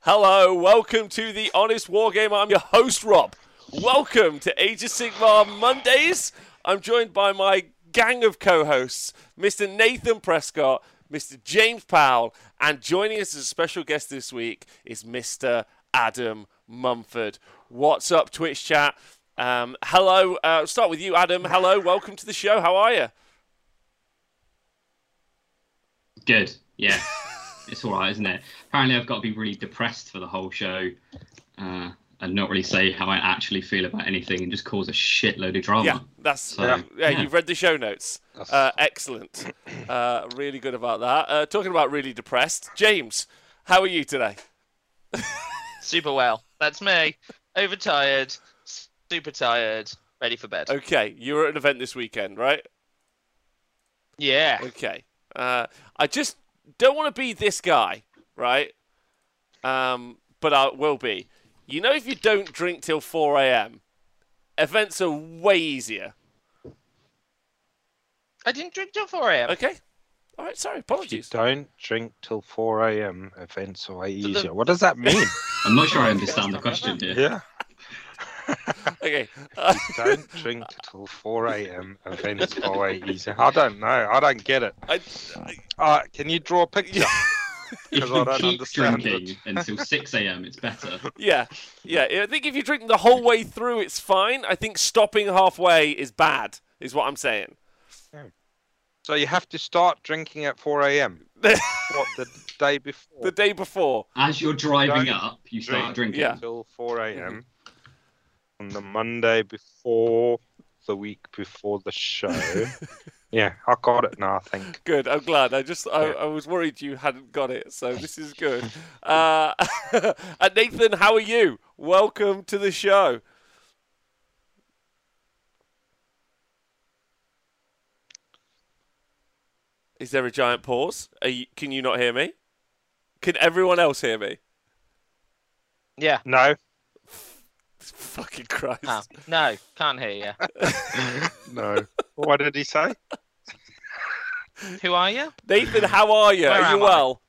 Hello, welcome to the Honest Wargamer. I'm your host, Rob. Welcome to Age of Sigmar Mondays. I'm joined by my gang of co hosts, Mr. Nathan Prescott, Mr. James Powell, and joining us as a special guest this week is Mr. Adam Mumford. What's up, Twitch chat? Um, hello, uh, start with you, Adam. Hello, welcome to the show. How are you? Good. Yeah. it's all right, isn't it? Apparently, I've got to be really depressed for the whole show uh, and not really say how I actually feel about anything and just cause a shitload of drama. Yeah, that's So, yeah, yeah. You've read the show notes. Uh, excellent. Uh, really good about that. Uh, talking about really depressed, James, how are you today? Super well. That's me. Overtired, super tired, ready for bed. Okay, you were at an event this weekend, right? Yeah. Okay. Uh, I just don't want to be this guy, right? Um, but I will be. You know, if you don't drink till 4 a.m., events are way easier. I didn't drink till 4 a.m. Okay. All right. Sorry. If you Apologies. don't drink till 4 a.m. Events are way the- easier. What does that mean? I'm not sure I understand the question here. yeah. Okay. Uh, Don't drink till 4 a.m. Events are way easier. I don't know. I don't get it. I, I, Uh, can you draw a picture? If Because you I don't keep understand drinking until 6 a.m., it's better. Yeah, yeah. I think if you drink the whole way through, it's fine. I think stopping halfway is bad. Is what I'm saying. So you have to start drinking at 4 a.m. What, the day before? the day before. As you're driving Don't up, you start drinking. Yeah. Till 4 a.m. Mm-hmm. On the Monday before the week before the show. yeah, I got it now, I think. Good. I'm glad. I just I, Yeah. I was worried you hadn't got it, so this is good. Uh, and Nathan, how are you? Welcome to the show. Is there a giant pause? Are you, can you not hear me? Can everyone else hear me? Yeah. No, Fucking Christ. Oh, no, can't hear you. no. what did he say? Who are you? Nathan, how are you? Where are you I? well?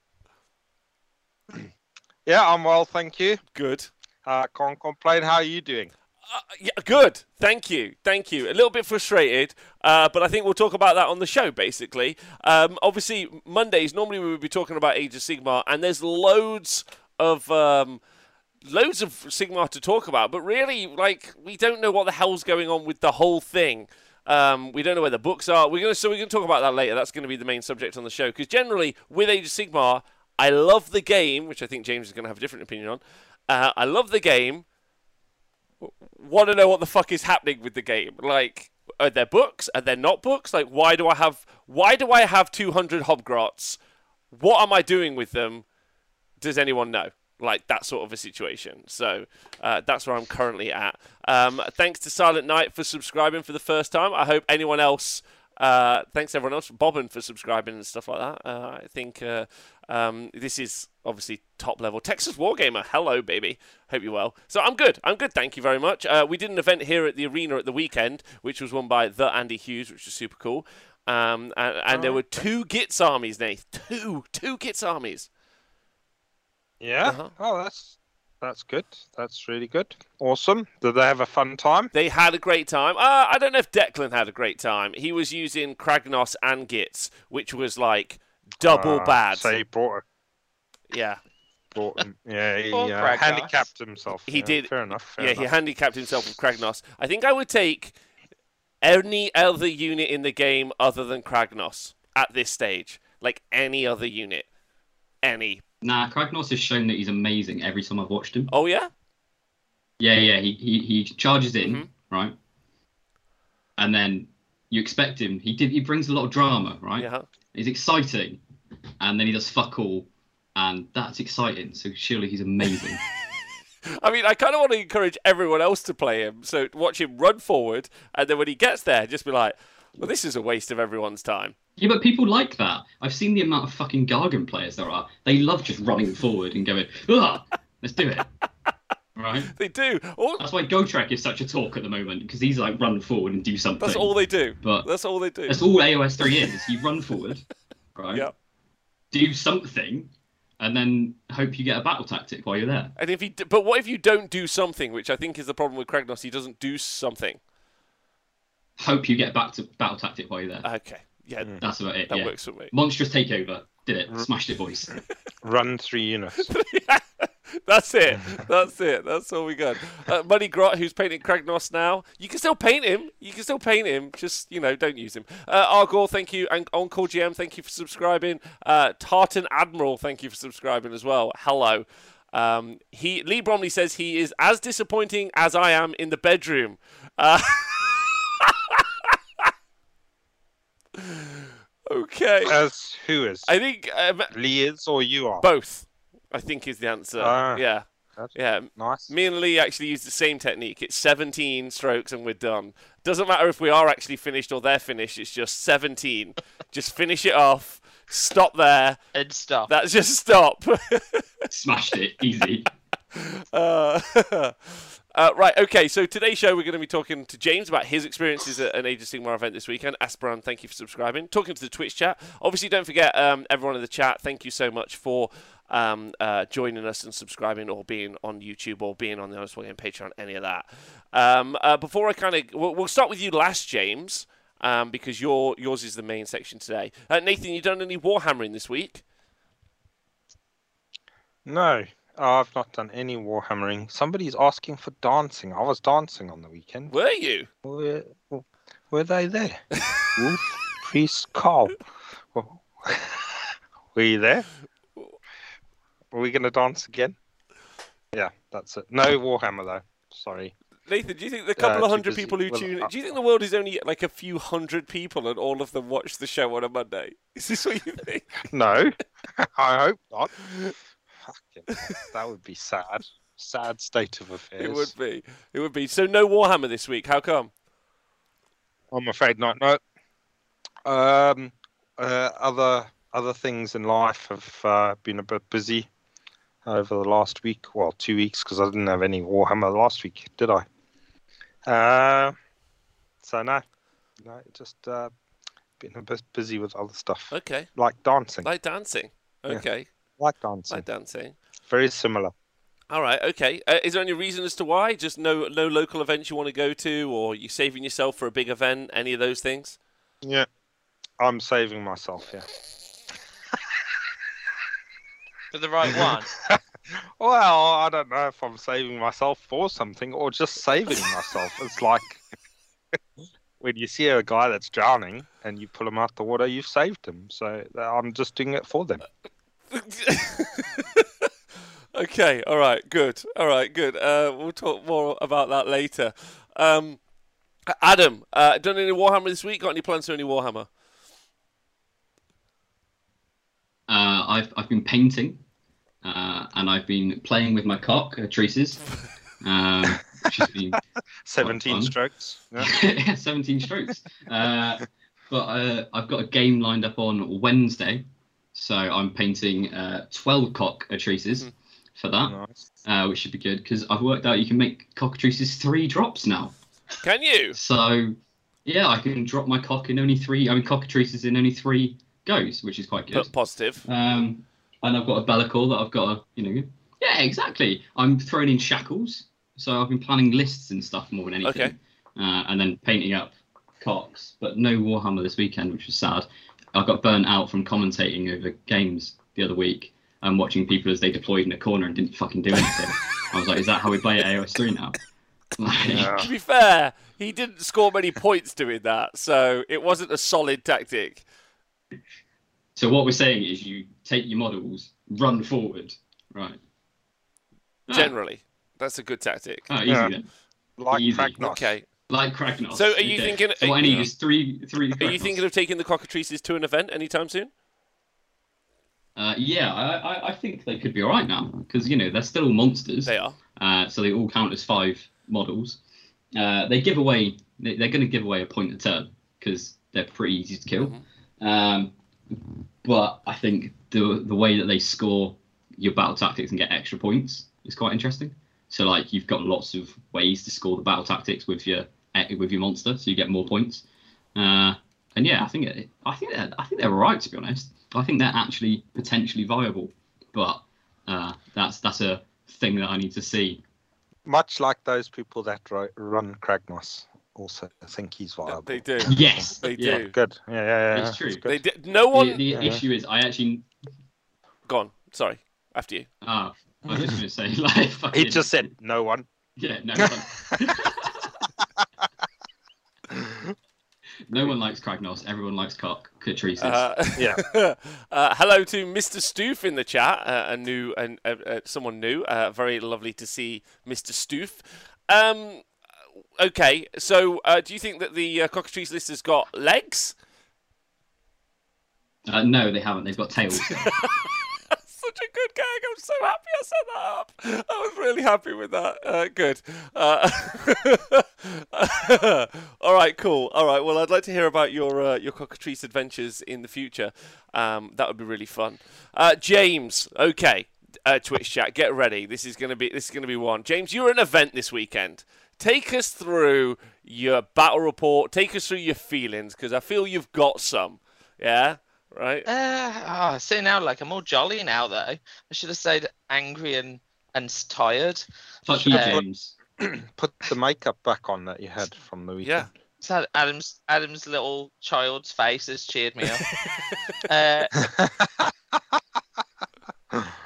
Yeah, I'm well, thank you. Good. Uh, can't complain. How are you doing? Uh, yeah, good. Thank you. Thank you. A little bit frustrated, uh, but I think we'll talk about that on the show, basically. Um, obviously, Mondays, normally we would be talking about Age of Sigmar, and there's loads of. Um, loads of Sigmar to talk about, but really, like, we don't know what the hell's going on with the whole thing. Um, we don't know where the books are. We're gonna so we're gonna talk about that later. That's to be the main subject on the show because generally with Age of Sigmar, I love the game, which I think James is to have a different opinion on. Uh, I love the game. Want to know what the fuck is happening with the game? Like, are there books? Are there not books? Like, why do I have why do I have two hundred Hobgrots? What am I doing with them? Does anyone know? Like that sort of a situation. So uh, that's where I'm currently at. Um, thanks to Silent Night for subscribing for the first time. I hope anyone else. Uh, thanks everyone else, Bobbin for subscribing and stuff like that. Uh, I think uh, um, this is obviously top level. Texas Wargamer, hello baby. Hope you're well. So I'm good. I'm good. Thank you very much. Uh, we did an event here at the arena at the weekend, which was won by the Andy Hughes, which was super cool. Um, and, and there were two Gitz armies, Nate. Two, two Gitz armies. Yeah. Uh-huh. Oh, that's that's good. That's really good. Awesome. Did they have a fun time? They had a great time. Uh, I don't know if Declan had a great time. He was using Kragnos and Gitz, which was like double Ah, bad. So he brought, yeah, brought him. Yeah, he uh, handicapped himself. He Yeah, did- Fair enough. Fair yeah, enough. he handicapped himself with Kragnos. I think I would take any other unit in the game other than Kragnos at this stage. Like any other unit. Any. Nah, Kragnos has shown that he's amazing every time I've watched him. Oh, yeah? Yeah, yeah, he, he, he charges in, Mhm. right? And then you expect him. He did. He brings a lot of drama, right? Yeah. He's exciting, and then he does fuck all, and that's exciting. So surely he's amazing. I mean, I kind of want to encourage everyone else to play him. So watch him run forward, and then when he gets there, just be like, well, this is a waste of everyone's time. yeah, but people like that. I've seen the amount of fucking Gargant players there are. They love just running forward and going, ah, let's do it. Right? They do. All, That's why Gotrek is such a talk at the moment because he's like run forward and do something. that's all they do. But That's all they do. that's all AOS three is. You run forward, right? Yeah. Do something, and then hope you get a battle tactic while you're there. And if he, d- but what if you don't do something, which I think is the problem with Kragnos? He doesn't do something. Hope you get back to battle tactic while you're there. Okay, yeah, That's about it. that yeah. works for me. Monstrous takeover. Did it. Smashed it, boys. Run three units. That's it. That's it. That's all we got. Uh, Money Grot, who's painting Kragnos now. You can still paint him. You can still paint him. Just, you know, don't use him. Uh, Argor, thank you. And Encore GM, thank you for subscribing. Uh, Tartan Admiral, thank you for subscribing as well. Hello. Um, he Lee Bromley says he is as disappointing as I am in the bedroom. Uh, okay. As who is? I think um, Lee is or you are? both. I think is the answer. Ah. yeah. That's Yeah, nice. me and Lee actually use the same technique. It's 17 strokes and we're done. Doesn't matter if we are actually finished or they're finished. It's just 17. just finish it off. Stop there. And stop. That's just stop. Smashed it. Easy. uh, uh, right, okay, so today's show we're going to be talking to James about his experiences at an Age of Sigmar event this weekend. Asperan, thank you for subscribing. Talking to the Twitch chat. Obviously, don't forget um, everyone in the chat, thank you so much for um, uh, joining us and subscribing or being on YouTube or being on the Honest Game Patreon, any of that. Um, uh, before I kind of, we'll, we'll start with you last, James, um, because your yours is the main section today. Uh, Nathan, you done any Warhammering this week? No, I've not done any warhammering. Somebody's asking for dancing. I was dancing on the weekend. Were you? Were, were they there? Wolf, Priest, Carl. Were you there? Are we going to dance again? Yeah, that's it. No Warhammer though. Sorry. Nathan, do you think the couple of hundred people who Well, tune in, uh, do you think the world is only like a few hundred people and all of them watch the show on a Monday? Is this what you think? No, I hope not. Fucking that would be sad. Sad state of affairs. It would be. It would be. So no Warhammer this week. How come? I'm afraid not. No. Um, uh, other other things in life have uh, been a bit busy over the last week. Well, two weeks because I didn't have any Warhammer last week, did I? Uh, so no, no, just uh, been a bit busy with other stuff Okay. like dancing. Like dancing. Yeah. Okay. Like dancing. Like dancing. Very similar. All right. Okay. Uh, is there any reason as to why? Just no no local events you want to go to, or you saving yourself for a big event? Any of those things? Yeah, I'm saving myself. Yeah. For the right one. Well, I don't know if I'm saving myself for something or just saving myself. It's like when you see a guy that's drowning and you pull him out the water, you've saved him. So uh, I'm just doing it for them. okay. All right. Good. All right. Good. Uh, we'll talk more about that later. Um, Adam, uh, done any Warhammer this week? Got any plans for any Warhammer? Uh, I've I've been painting, uh, and I've been playing with my cock, uh, Traces. Um, which has been 17 fun. strokes. Yeah. 17 strokes. Uh, but uh, I've got a game lined up on Wednesday, so I'm painting uh, 12 cockatrices for that, Nice. uh, which should be good because I've worked out you can make cockatrices three drops now. Can you? So yeah, I can drop my cock in only three. I mean, cockatrices in only three goes, which is quite good. P- positive. Um, and I've got a Bellicor that I've got to, you know, yeah, exactly. I'm throwing in shackles, so I've been planning lists and stuff more than anything. Okay. Uh, and then painting up cocks, but no Warhammer this weekend, which was sad. I got burnt out from commentating over games the other week and watching people as they deployed in a corner and didn't fucking do anything. I was like, is that how we play at AOS 3 now? Like, Yeah. To be fair, he didn't score many points doing that, so it wasn't a solid tactic. So what we're saying is you take your models, run forward, right? Ah, Generally, that's a good tactic. ah, easy Yeah. then. Like Easy. Okay. Like Kragnos. So are you thinking- So I need is three, three. Are you thinking of taking the cockatrices to an event anytime soon? Uh, yeah, I, I, think they could be all right now because you know they're still monsters. They are. Uh, so they all count as five models. Uh, they give away. They, they're going to give away a point a turn because they're pretty easy to kill. Um, but I think the the way that they score your battle tactics and get extra points is quite interesting. So like you've got lots of ways to score the battle tactics with your with your monster, so you get more points. Uh, and yeah, I think it, I think they're, I think they're all right to be honest. I think they're actually potentially viable but uh, that's that's a thing that I need to see. Much like those people that ri- run Kragnos also think he's viable. They do. Yes, They yeah. do. Good. Yeah, yeah, yeah. It's true. that's. They did. No one. The, the Yeah. issue is I actually. Gone. Sorry. After you. Ah, I was just going to say like. He just said no one. Yeah, no. one- no one likes Kragnos. Everyone likes cock. Catrices. Uh, Yeah. uh, hello to Mr. Stoof in the chat. Uh, a new and uh, uh, someone new. Uh, very lovely to see Mr. Stoof. Um, okay, so uh, do you think that the uh, cockatrice list has got legs? Uh, no, they haven't. They've got tails. Such a good gag. I'm so happy I set that up. I was really happy with that. Uh, good. Uh, all right, cool. All right. Well, I'd like to hear about your uh, your cockatrice adventures in the future. Um, that would be really fun. Uh, James, okay. Uh, Twitch chat, get ready. This is gonna be this is gonna be one. James, you're at an event this weekend. Take us through your battle report. Take us through your feelings because I feel you've got some. Yeah. Right. Uh, oh, see now, like I'm all jolly now though. I should have said angry and and tired. Fuck you, Uh, James. Put the makeup back on that you had from the weekend. Yeah. So Adam's Adam's little child's face has cheered me up. uh,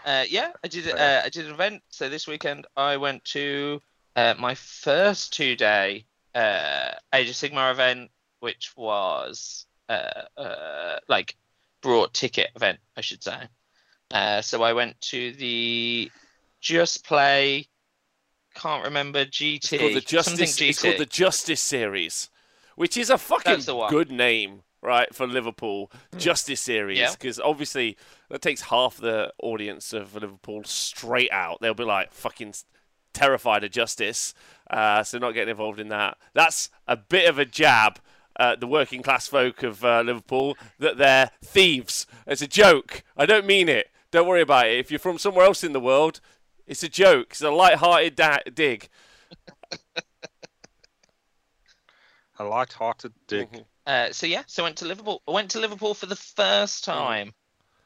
uh, yeah, I did. Uh, I did an event. So this weekend I went to uh, my first two day uh, Age of Sigmar event, which was uh, uh, like brought ticket event, I should say. Uh, so I went to the Just Play. Can't remember GT. It's called the Justice. GT. It's called the Justice Series, which is a fucking That's the one. good name, right, for Liverpool Justice Series, Yeah. because obviously that takes half the audience of Liverpool straight out. They'll be like fucking terrified of justice, uh, so not getting involved in that. That's a bit of a jab. At the working class folk of uh, Liverpool that they're thieves. It's a joke. I don't mean it. Don't worry about it. If you're from somewhere else in the world, it's a joke. It's a light-hearted da- dig. A light-hearted dig. Mhm. Uh, so yeah, so I went to Liverpool. I went to Liverpool for the first time.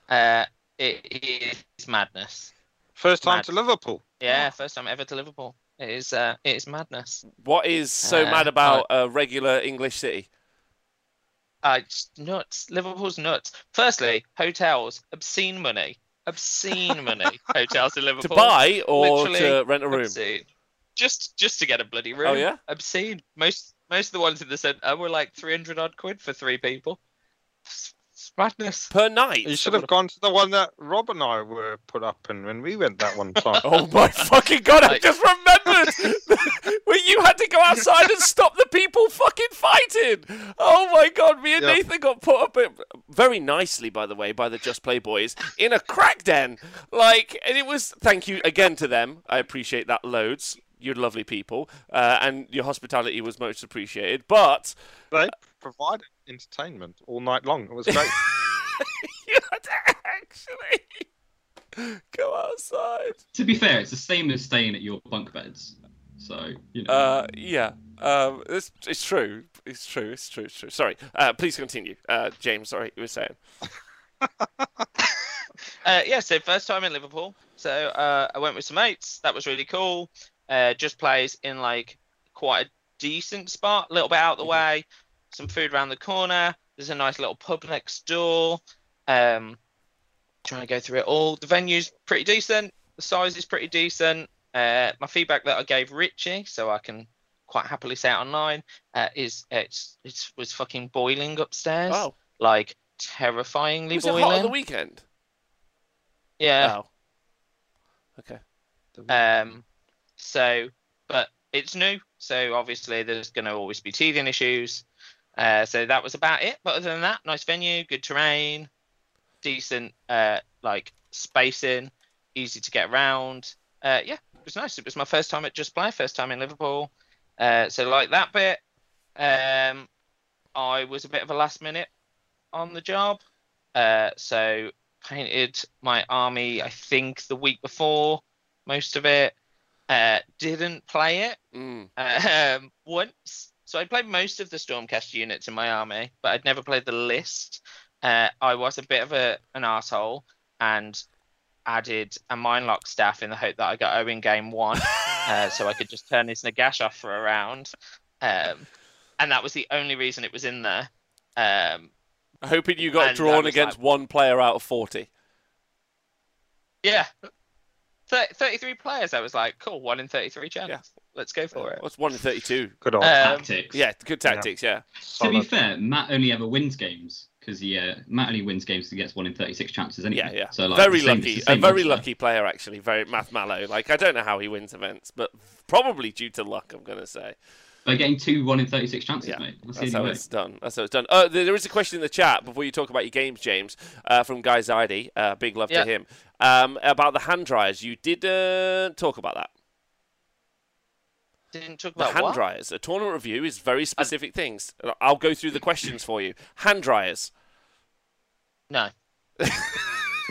Uh, it is madness. First time Mad. to Liverpool. Yeah, first time ever to Liverpool. It is. Uh, it is madness. What is so Uh, mad about a regular English city? Uh, it's nuts. Liverpool's nuts. Firstly, hotels, obscene money, obscene money. hotels in Liverpool To buy or Literally to rent a room? Obscene. Just, just to get a bloody room. Oh, yeah? Obscene. Most, most of the ones in the centre were like three hundred odd quid for three people. It's, it's madness. Per night? You should have gone to the one that Rob and I were put up in when we went that one time. Oh my fucking god, I just just where you had to go outside and stop the people fucking fighting. Oh my god, me and Yeah. Nathan got put up very nicely, by the way, by the Just Play Boys in a crack den. Like, and it was, thank you again to them. I appreciate that loads. You're lovely people, uh, and your hospitality was most appreciated. But They provided entertainment all night long. It was great. you had to actually go outside. To be fair, it's the same as staying at your bunk beds. So you know. Uh, yeah, um, it's, it's true. It's true. It's true. It's true. Sorry. Uh, please continue, uh, James. Sorry, you were saying. Uh, yeah, so first time in Liverpool. So uh, I went with some mates. That was really cool. Uh, just plays in like quite a decent spot, a little bit out of the Mhm. way. Some food around the corner. There's a nice little pub next door. Um, trying to go through it all. The venue's pretty decent. The size is pretty decent. Uh, my feedback that I gave Richie, so I can quite happily say it online, uh, is it's it was fucking boiling upstairs, Oh, like terrifyingly was it boiling. hot on the weekend? yeah. Oh. Okay. Um, so, but it's new, so obviously there's going to always be teething issues. Uh, so that was about it. But other than that, nice venue, good terrain, decent uh, like spacing, easy to get around. Uh, yeah, it was nice. It was my first time at Just Play, first time in Liverpool. Uh, so like that bit, um, I was a bit of a last minute on the job. Uh, so painted my army, I think the week before, most of it. Uh, didn't play it Mm. um, once. So I played most of the Stormcast units in my army, but I'd never played the list. Uh, I was a bit of a an asshole and added a Mindlock staff in the hope that I got Owen game one, uh, so I could just turn his Nagash off for a round. Um, and that was the only reason it was in there. Um, Hoping you got drawn against like- one player out of 40. yeah, Thir 33 players. I was like, cool, one in 33 chance. Yeah. Let's go for it. What's one in 32? Good old Uh, Tactics. Yeah, good tactics, yeah. To be fair, Matt only ever wins games because he uh, Matt only wins games he gets one in thirty six chances anyway. Yeah, yeah. So like very same- lucky. A very odds there. lucky player, actually. Very Math Mallow. Like, I don't know how he wins events, but probably due to luck, I'm going to say. By getting two one in thirty six chances, Yeah, mate. That's, That's how way. it's done. That's how it's done. Uh, there there is a question in the chat before you talk about your games, James, uh, from Guy Zaidi. Uh, big love Yeah. to him. Um, about the hand dryers. You didn't talk about that. Didn't talk The about hand what? dryers. A tournament review is very specific things. I'll go through the questions for you. Hand dryers. No,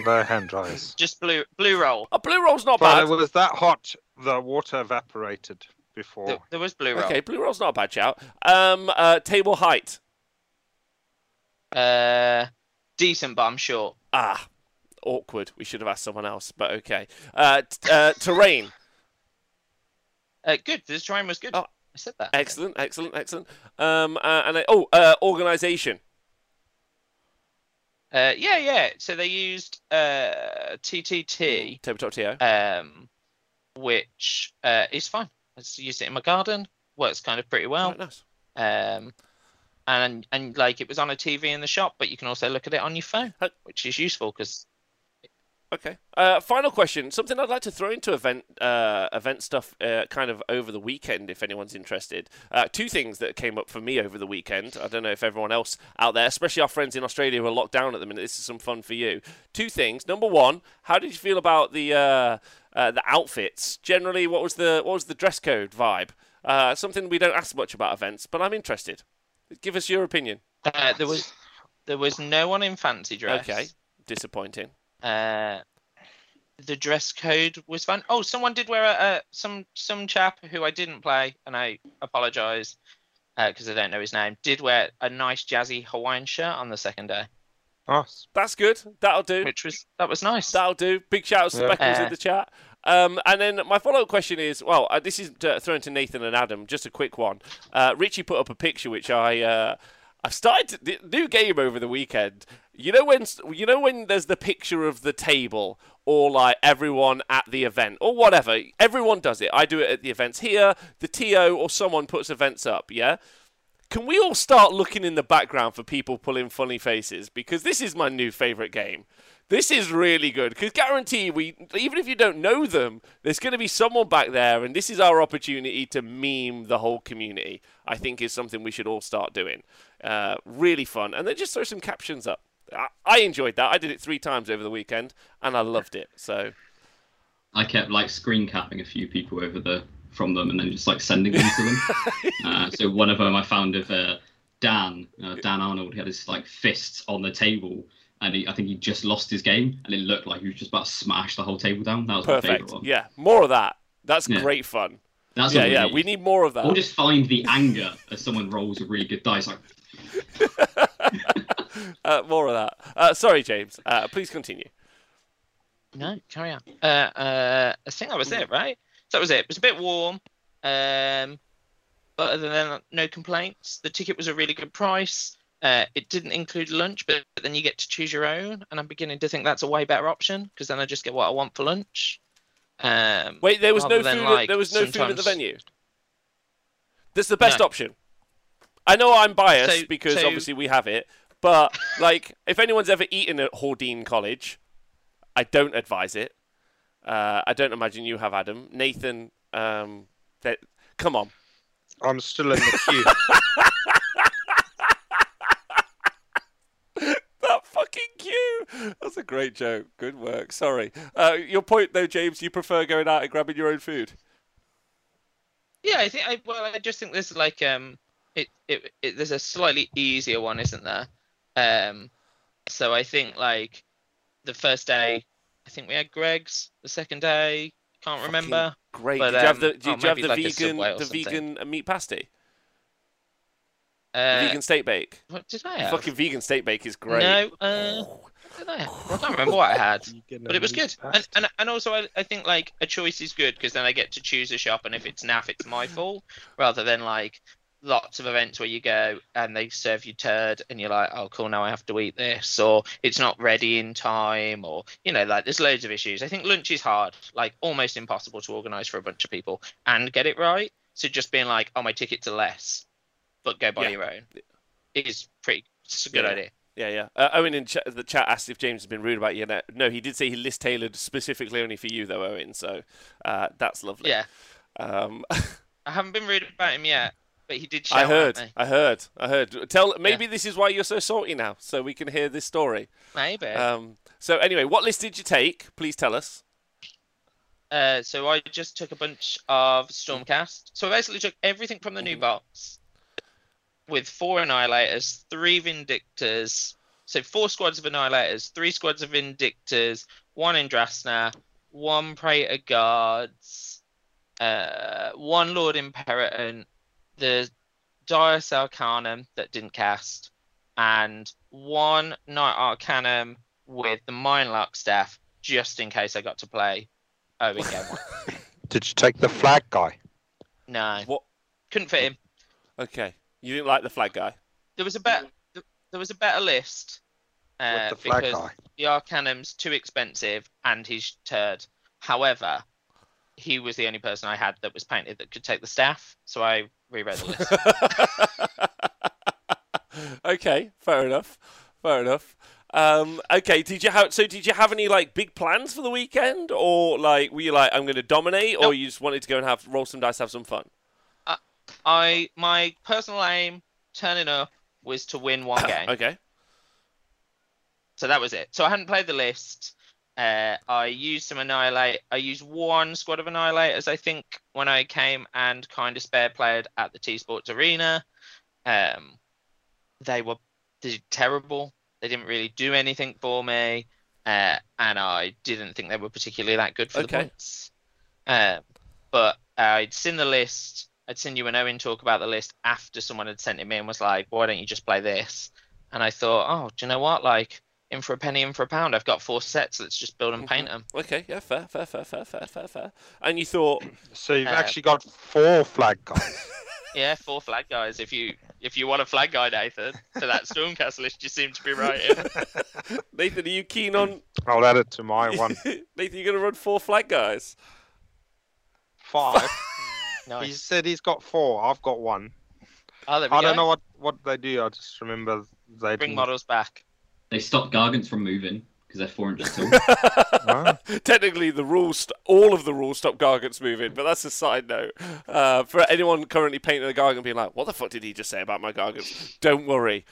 No hand dryers. just blue blue roll. A blue roll's not But bad. it was that hot, the water evaporated before. There, there was blue roll. Okay, blue roll's not a bad shout. Um, uh, table height. Uh, decent, but I'm short. Ah, awkward. We should have asked someone else, but okay. Uh, t- uh, terrain. Uh, good. This terrain was good. Oh, I said that. Excellent, excellent, excellent. Um, uh, and uh, oh, uh, organization. Uh, yeah, yeah. So they used uh, TTT, Tabletop TO. um, which uh, is fine. I just used it in my garden. Works kind of pretty well. Right, nice. Um, and and like it was on a TV in the shop, but you can also look at it on your phone, which is useful because Okay. Uh, final question. Something I'd like to throw into event uh, event stuff, uh, kind of over the weekend, if anyone's interested. Uh, two things that came up for me over the weekend. I don't know if everyone else out there, especially our friends in Australia who are locked down at the minute, this is some fun for you. Two things. Number one, how did you feel about the uh, uh, the outfits? Generally, what was the what was the dress code vibe? Uh, something we don't ask much about events, but I'm interested. Give us your opinion. uh, there was there was no one in fancy dress. Okay. Disappointing. Uh, the dress code was fun. Oh, someone did wear a, a some some chap who I didn't play, and I apologise because I don't know his name. Did wear a nice jazzy Hawaiian shirt on the second day, Nice. That's good. That'll do. which was that was nice. That'll do. Big shout out to Yeah. Speckles in Uh, the chat. Um, and then my follow up question is well, uh, this is uh, thrown to Nathan and Adam, just a quick one. Uh, Richie put up a picture which I. Uh, I've started to, the new game over the weekend. You know when you know when there's the picture of the table or like everyone at the event or whatever. Everyone does it. I do it at the events here. The TO or someone puts events up. Yeah. Can we all start looking in the background for people pulling funny faces? Because this is my new favourite game. This is really good because guarantee we, even if you don't know them, there's going to be someone back there, and this is our opportunity to meme the whole community. I think is something we should all start doing. Uh, really fun, and then just throw some captions up. I, I enjoyed that. I did it three times over the weekend, and I loved it. So I kept like screen capping a few people over the from them and then just like sending them to them. uh, so one of them I found of uh, Dan, uh, Dan Arnold. He had his like fists on the table, and he, I think he just lost his game, and it looked like he was just about to smash the whole table down. That was my perfect. favorite one. Yeah, more of that. That's Yeah. great fun. That's yeah, we yeah. need. We need more of that. Or just find the anger as someone rolls a really good dice. Like, uh, more of that. Uh, sorry, James. Uh, please continue. No, carry on. Uh, uh, I think that was it, right? So that was it. It was a bit warm, um, but other than that, no complaints. The ticket was a really good price. Uh, it didn't include lunch, but, but then you get to choose your own, and I'm beginning to think that's a way better option because then I just get what I want for lunch. Um, Wait, there was no food. at- like, there was no food at the sometimes- venue. That's the best No. option. I know I'm biased So- because so- obviously we have it, but like, if anyone's ever eaten at Hordine College, I don't advise it. Uh, I don't imagine you have, Adam. Nathan, um, that, come on. I'm still in the queue. That fucking queue. That's a great joke. Good work. Sorry. Uh, your point though, James. You prefer going out and grabbing your own food. Yeah, I think. I, well, I just think there's like um, it, it, it there's a slightly easier one, isn't there? Um, so I think like the first day, I think we had Greggs. The second day, can't Fucking remember. Great. But, did you have um, the? Did oh, you have the like vegan? The something. vegan uh, meat pasty. Uh, vegan steak bake. what did I have? Fucking vegan steak bake is great. No, uh, did I? I can't remember what I had. But it was good, and and, and also I, I think like a choice is good because then I get to choose a shop, and if it's naff, it's my fault, rather than like lots of events where you go and they serve you turd, and you're like, oh cool, now I have to eat this, or it's not ready in time, or you know, like there's loads of issues. I think lunch is hard, like almost impossible to organise for a bunch of people and get it right. So just being like, oh my tickets are less, but go buy Yeah. your own, is pretty. It's a good Yeah. idea. Yeah, yeah. Uh, Owen in ch- the chat asked if James has been rude about you. No, no, he did say he list tailored specifically only for you, though, Owen. So uh, that's lovely. Yeah, Um, I haven't been rude about him yet, but he did shout I at heard. me. I heard. I heard. Tell. Maybe this is why you're so salty now, so we can hear this story. Maybe. Um, so anyway, what list did you take? Please tell us. Uh, so I just took a bunch of Stormcast. So I basically took everything from the new Mhm. box with four Annihilators, three Vindictors. So four squads of Annihilators, three squads of Vindictors, one Yndrasta, one Praetor Guards, uh, one Lord Imperatant, the Dias Arcanum that didn't cast, and one Knight Arcanum with the Mindlock staff, just in case I got to play Owen game one. Did you take the flag guy? No, What? couldn't fit him. Okay. You didn't like the flag guy. There was a better, there was a better list. Uh, With the flag because guy. the Arcanum's too expensive and he's turd. However, he was the only person I had that was painted that could take the staff, so I reread the list. okay, fair enough. Fair enough. Um, okay, did you have so did you have any like big plans for the weekend, or like were you like I'm going to dominate, or you just wanted to go and have roll some dice, have some fun? I my personal aim turning up was to win one game. Okay. So that was it. So I hadn't played the list. Uh, I used some annihilate. I used one squad of annihilators, I think, when I came and kind of spare played at the T Sports Arena. Um, they were terrible. They didn't really do anything for me, uh, and I didn't think they were particularly that good for the points. Um, but I'd seen the list. I'd seen you and Owen talk about the list after someone had sent it me and was like, "Why don't you just play this?" And I thought, "Oh, do you know what? Like, in for a penny, in for a pound. I've got four sets. Let's just build and paint them." Okay, yeah, fair, fair, fair, fair, fair, fair, fair. And you thought, So you've Uh, actually got four flag guys. Yeah, four flag guys. If you if you want a flag guy, Nathan, to that Stormcast list, you seem to be right. Nathan, are you keen on? I'll add it to my one. Nathan, you're going to run four flag guys. Five. He said he's got four. I've got one. Oh, I go. don't know what, what they do. I just remember they Bring didn't- models back. They stop Gargants from moving because they're four inches tall. Huh? Technically, the rules, st- all of the rules stop Gargants moving, but that's a side note. Uh, for anyone currently painting a Gargant being like, what the fuck did he just say about my Gargants? Don't worry.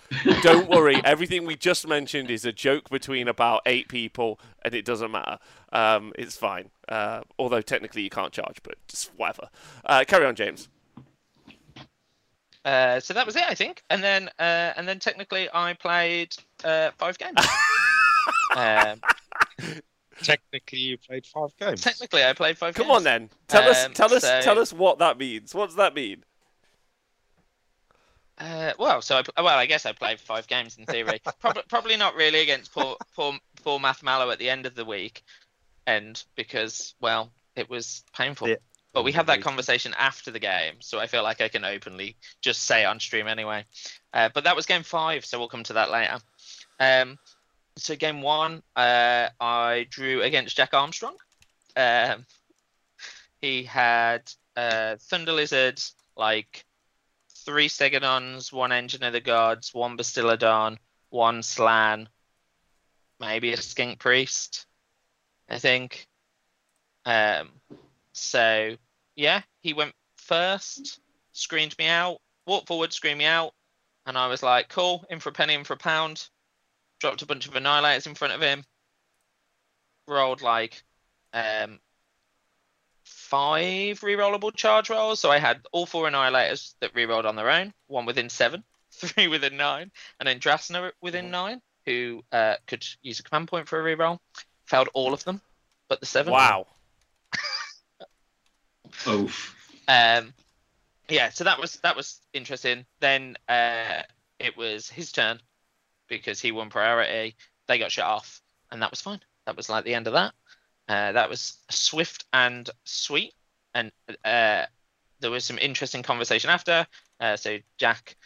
Don't worry. Everything we just mentioned is a joke between about eight people, and it doesn't matter. Um, it's fine. Uh, although technically you can't charge, but just whatever. Uh, carry on, James. Uh, so that was it, I think. And then uh, and then technically, I played uh, five games. um, Technically, you played five games. technically, I played five. Come games. on then. Tell us. Um, Tell us. so- Tell us what that means. What does that mean? Uh, well, so I, well, I guess I played five games in theory. probably, probably not really against poor, poor, poor Math Mallow at the end of the week, and because well, it was painful. Yeah. But we had that conversation after the game, so I feel like I can openly just say on stream anyway. Uh, but that was game five, so we'll come to that later. Um, so game one, uh, I drew against Jack Armstrong. Um, he had uh, Thunder Lizard, like three Stegodons, one Engine of the Gods, one Bastiladon, one Slan, maybe a Skink Priest, I think. Um, so yeah, he went first, screened me out, walked forward, screened me out, and I was like, cool, in for a penny, in for a pound. Dropped a bunch of annihilators in front of him. Rolled like um, five rerollable charge rolls. So I had all four annihilators that rerolled on their own, one within seven, three within nine, and then Drasna within nine, who uh, could use a command point for a reroll. Failed all of them, but the seven. Wow. oh, Um, yeah, so that was that was interesting. Then uh, it was his turn because he won priority, they got shut off, and that was fine. That was like the end of that. Uh, that was swift and sweet, and uh, there was some interesting conversation after. Uh, so Jack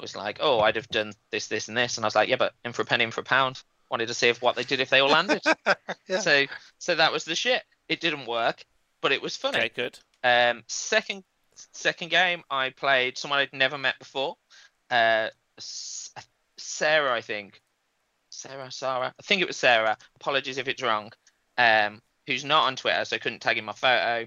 was like, "Oh, I'd have done this, this, and this," and I was like, "Yeah, but in for a penny, in for a pound." Wanted to see if what they did if they all landed. Yeah. So, so that was the shit. It didn't work, but it was funny. Okay, good. Um, second second game, I played someone I'd never met before. Uh, Sarah, I think. Sarah, Sarah. I think it was Sarah. Apologies if it's wrong. Um, who's not on Twitter, so I couldn't tag in my photo.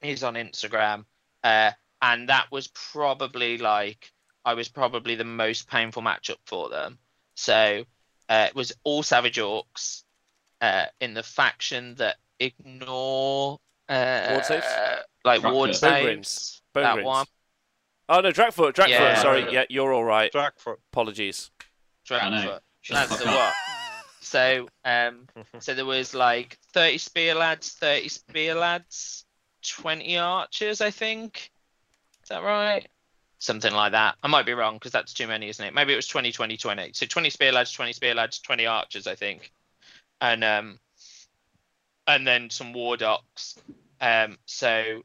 He's on Instagram. Uh, and that was probably like I was probably the most painful matchup for them. So uh, it was all Savage Orcs uh, in the faction that ignore uh, Ward saves? like Dracula. ward Bone saves. Bone that grins. one. Oh no, Drakkfoot, Drakkfoot. Yeah. Sorry, yeah, you're all right. Jackfoot. Apologies. I know. Drakkfoot. That's the the fuck up. what. So um, so there was like 30 spear lads, 30 spear lads, 20 archers, I think. Is that right? Something like that. I might be wrong because that's too many, isn't it? Maybe it was 20, 20, 20. So 20 spear lads, 20 spear lads, 20 archers, I think. And um, and then some Wardokks. Um, so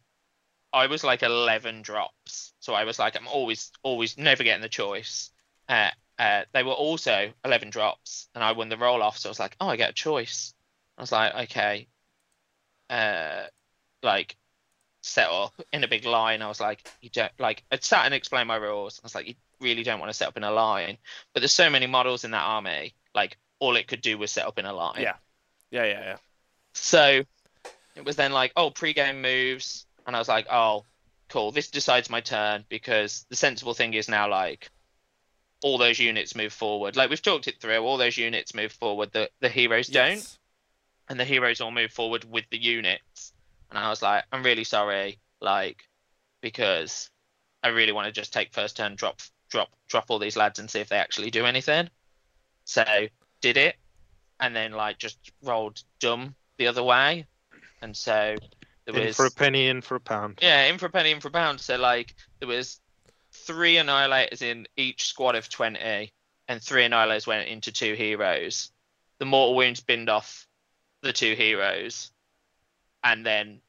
I was like 11 drops. So I was like, I'm always, always never getting the choice. Uh, uh, they were also 11 drops, and I won the roll off. So I was like, oh, I get a choice. I was like, okay. Uh, like, set up in a big line. I was like, you don't like. I sat and explained my rules. I was like, you really don't want to set up in a line. But there's so many models in that army. Like, all it could do was set up in a line. Yeah. Yeah, yeah, yeah. So it was then like, oh, pre-game moves, and I was like, oh, cool. This decides my turn because the sensible thing is now like all those units move forward. Like we've talked it through, all those units move forward. The the heroes don't, and the heroes all move forward with the units. And I was like, I'm really sorry, like because I really want to just take first turn, drop drop drop all these lads and see if they actually do anything. So did it, and then like just rolled dumb the other way, and so there In was for a penny, in for a pound. yeah, in for a penny, in for a pound. So like there was three annihilators in each squad of twenty, and three annihilators went into two heroes. The mortal wounds binned off the two heroes, and then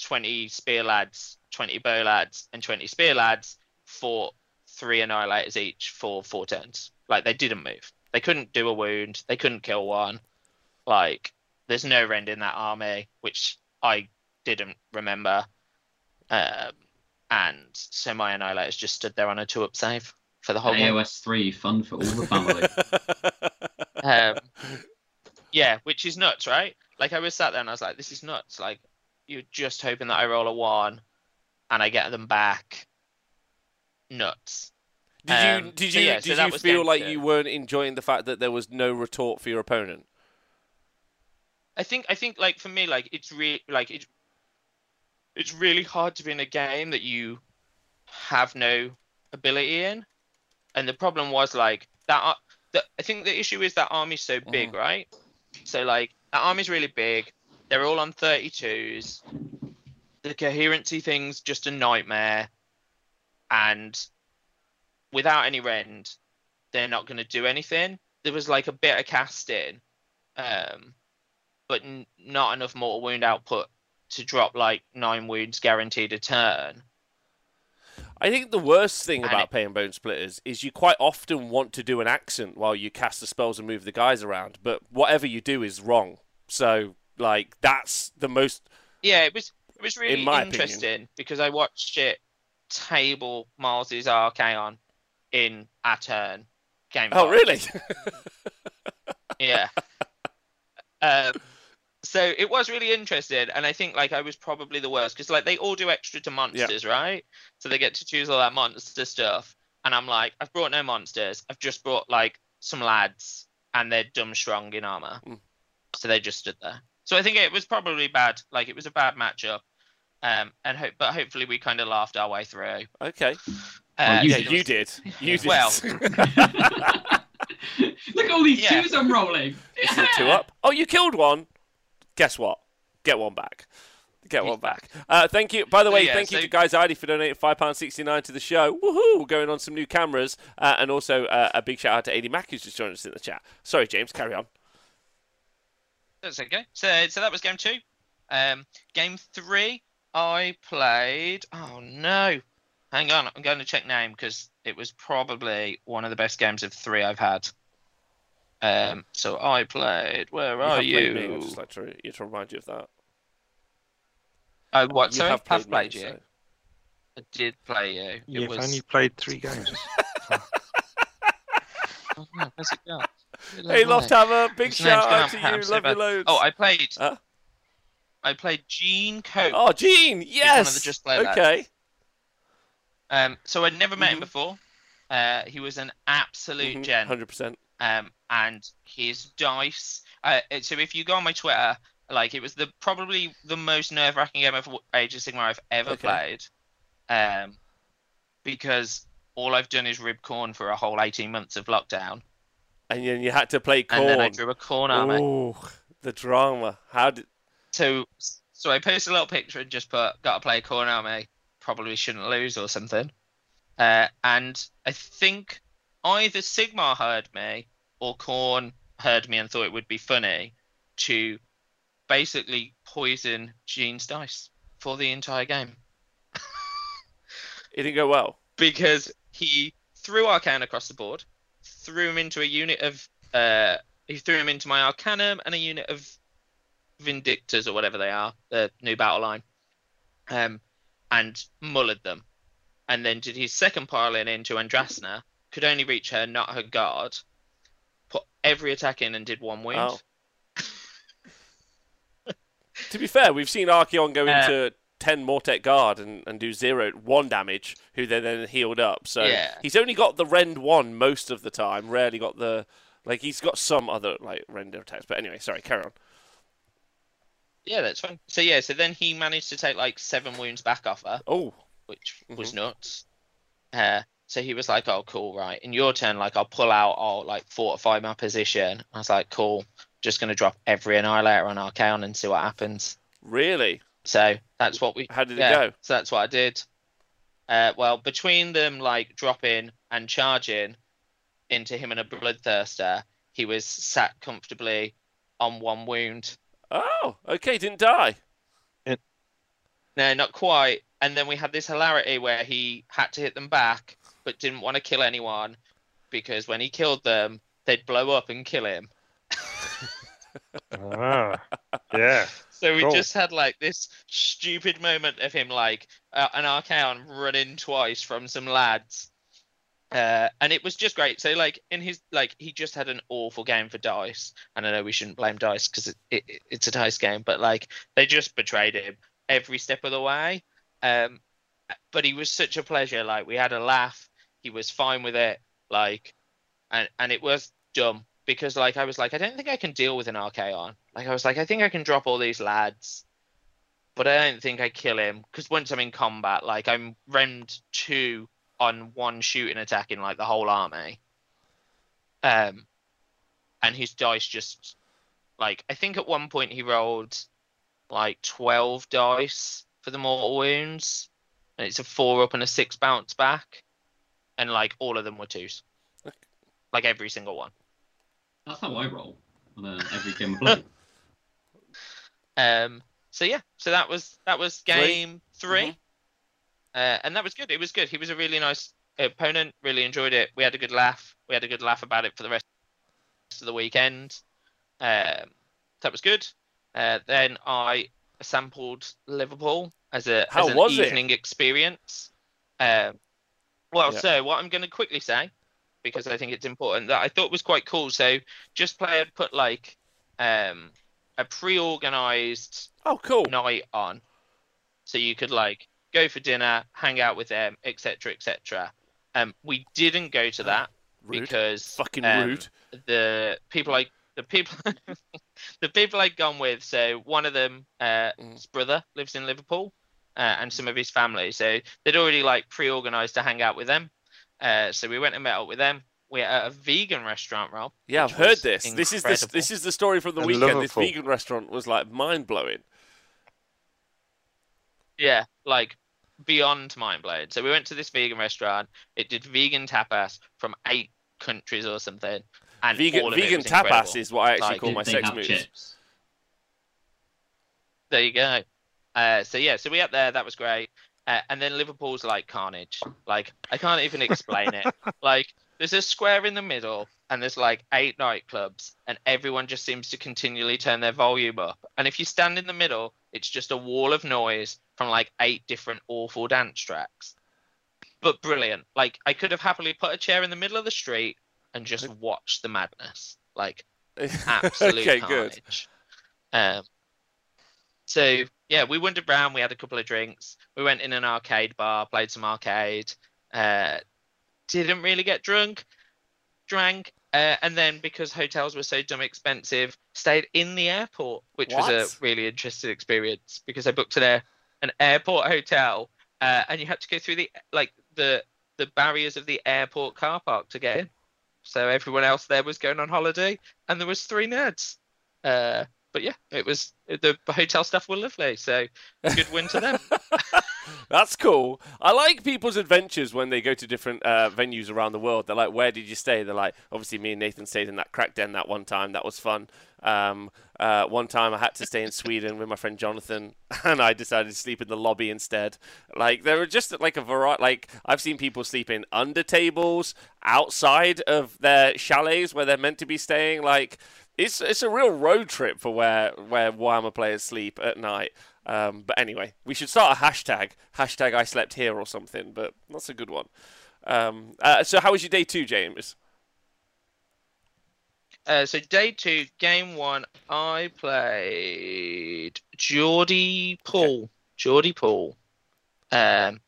twenty spear lads, twenty bow lads, and twenty spear lads fought three annihilators each for four turns. Like they didn't move. They couldn't do a wound. They couldn't kill one. Like there's no rend in that army, which I didn't remember. Um, and so my annihilators just stood there on a two up save for the whole game. AOS three, fun for all the family. Um, yeah, which is nuts, right? Like I was sat there and I was like, this is nuts. Like you're just hoping that I roll a one and I get them back. Nuts. Did you Um, did so you yeah, did that you feel like two. you weren't enjoying the fact that there was no retort for your opponent? I think I think like for me like it's really like it, it's really hard to be in a game that you have no ability in, and the problem was like that. The, I think the issue is that army's so big, right? So like that army's really big. They're all on 32s. The coherency thing's just a nightmare, and without any rend, they're not going to do anything. There was like a bit of casting, um, but n- not enough mortal wound output to drop like nine wounds guaranteed a turn. I think the worst thing And about it- paying Bonesplitterz is you quite often want to do an accent while you cast the spells and move the guys around, but whatever you do is wrong. So, like, that's the most. Yeah, it was it was really opinion. interesting because I watched it table Miles's Archaon in a turn game. Oh, really? Yeah. um, so it was really interesting, and I think like I was probably the worst because like they all do extra to monsters, right? So they get to choose all that monster stuff, and I'm like, I've brought no monsters. I've just brought like some lads, and they're dumb strong in armor, Mm. so they just stood there. So I think it was probably bad. Like it was a bad matchup. Um, and hope, but hopefully we kind of laughed our way through. okay. Uh, you Yeah, did. you did. You did. Well. Look at all these Yeah. twos I'm rolling. Is it two up? Oh, you killed one. Guess what? Get one back. Get one back. Uh, thank you. By the So, way, yeah, thank you to Guy Zaidi for donating five pounds sixty nine to the show. Woohoo! Going on some new cameras, uh, and also uh, a big shout out to AD Mack who's just joined us in the chat. Sorry, James. Carry on. That's okay. So, so that was game two. Um, game three, I played. Oh no, hang on. I'm going to check name because it was probably one of the best games of three I've had. Um, so I played. Where You are you? played me, I'd just like to, you to remind you of that. Oh, what? you Sorry, have played, I've played me, you. so- I did play you. It You've was. only played three games. Oh, no, where's it gone? Hey, looked Loft like- Hammer, big His shout out to you. I'm Love you loads. Oh, I played. Huh? I played Gene Coates. Oh, Gene, yes. one of the Just Play lads. okay. Um, so I'd never met him Mhm. before. Uh, he was an absolute gent. Hundred percent. Um, and his dice. Uh, so if you go on my Twitter, like it was the probably the most nerve wracking game of Age of Sigmar I've ever Okay. played. Um, because all I've done is rib Khorne for a whole eighteen months of lockdown, And then you had to play Khorne. and then I drew a Khorne army. Oh, the drama. How did? So so I posted a little picture and just put got to play Khorne army. Probably shouldn't lose or something. Uh, and I think either Sigmar heard me or Khorne heard me and thought it would be funny to basically poison Gene's dice for the entire game It didn't go well. because he threw Archaon across the board, threw him into a unit of uh, he threw him into my Arcanum and a unit of Vindictors or whatever they are, the new battle line, um, and mullered them, and then did his second pile in into Yndrasta, could only reach her, not her guard, every attack in and did one wound. Oh. To be fair, we've seen Archaon go Uh, into ten Mortek Guard and, and do zero one damage, who then then healed up. So Yeah. he's only got the rend one most of the time. Rarely got the like he's got some other like render attacks. But anyway, sorry, carry on. Yeah, that's fine. So yeah, so then he managed to take like seven wounds back off her. Oh, which was nuts. Uh, so he was like, "Oh, cool, right. In your turn, like I'll pull out, I'll like fortify my position." I was like, "Cool, just gonna drop every annihilator on Archaon and see what happens." really? So that's what we. How did yeah, it go? So that's what I did. Uh, well, between them like dropping and charging into him and a bloodthirster, he was sat comfortably on one wound. Oh, okay, didn't die. No, not quite. And then we had this hilarity where he had to hit them back, but didn't want to kill anyone because when he killed them, they'd blow up and kill him. ah, yeah. So we Cool. just had like this stupid moment of him like uh, an Archaon running twice from some lads. Uh, and it was just great. So like in his like he just had an awful game for dice, and I know we shouldn't blame dice because it, it, it's a dice game, but like they just betrayed him every step of the way. Um, but he was such a pleasure. Like we had a laugh. He was fine with it. Like, and and it was dumb because like I was like I don't think I can deal with an Archaon. Like I was like I think I can drop all these lads, but I don't think I kill him because once I'm in combat, like I'm remmed two on one shooting attack in like the whole army. Um, and his dice just like I think at one point he rolled like twelve dice for the mortal wounds, and it's a four up and a six bounce back, and like all of them were twos, like every single one. That's how I roll on uh, every game I play. Um, so yeah, so that was that was Three. game 3 Mhm. uh, and that was good. It was good. He was a really nice opponent. Really enjoyed it. We had a good laugh. We had a good laugh about it for the rest of the weekend. Um, that was good. Uh, then I sampled Liverpool as a How as an was it? experience. Um, well, Yeah. so what I'm going to quickly say, because I think it's important, that I thought was quite cool. So just player put like um, a pre-organized Oh, cool. night on, so you could like go for dinner, hang out with them, etc., etc. Um, we didn't go to that Rude. because Fucking um, rude. the people like the people the people I'd gone with. So one of them, uh, Mm. his brother lives in Liverpool, uh, and some of his family. So they'd already like pre-organized to hang out with them. Uh, so we went and met up with them. We're at a vegan restaurant, Rob. Yeah, I've heard was this. This is the, this is the story from the In weekend. Liverpool. This vegan restaurant was like mind blowing. Yeah, like beyond mind blowing. So we went to this vegan restaurant. It did vegan tapas from eight countries or something. And Vegan all of it vegan tapas incredible. is what I actually Like, call my sex moves. chips? there you go. Uh, so yeah, so we up there. That was great. Uh, and then Liverpool's like carnage. Like I can't even explain it. Like there's a square in the middle, and there's like eight nightclubs, and everyone just seems to continually turn their volume up. And if you stand in the middle, it's just a wall of noise from like eight different awful dance tracks. But brilliant. Like I could have happily put a chair in the middle of the street and just watched the madness. Like absolute okay, good. Um, so yeah, we wandered around. We had a couple of drinks. We went in an arcade bar, played some arcade. Uh, didn't really get drunk, drank, uh, and then because hotels were so dumb expensive, stayed in the airport, which was a really interesting experience because I booked an air, an airport hotel, uh, and you had to go through the like the the barriers of the airport car park to get in. So everyone else there was going on holiday, and there was three nerds. Uh, but yeah, it was the hotel stuff were lovely. So good win to them. That's cool. I like people's adventures when they go to different uh, venues around the world. They're like, "Where did you stay?" They're like, "Obviously, me and Nathan stayed in that crack den that one time. That was fun." Um, uh, one time, I had to stay in Sweden with my friend Jonathan, and I decided to sleep in the lobby instead. Like, there were just like a variety. Like, I've seen people sleeping under tables, outside of their chalets where they're meant to be staying. Like, it's it's a real road trip for where where Warhammer players sleep at night. Um, but anyway, we should start a hashtag hashtag I slept here or something. But that's a good one. Um, uh, so how was your day two, James? Uh, so day two, game one, I played Geordie Paul. Geordie Paul, um,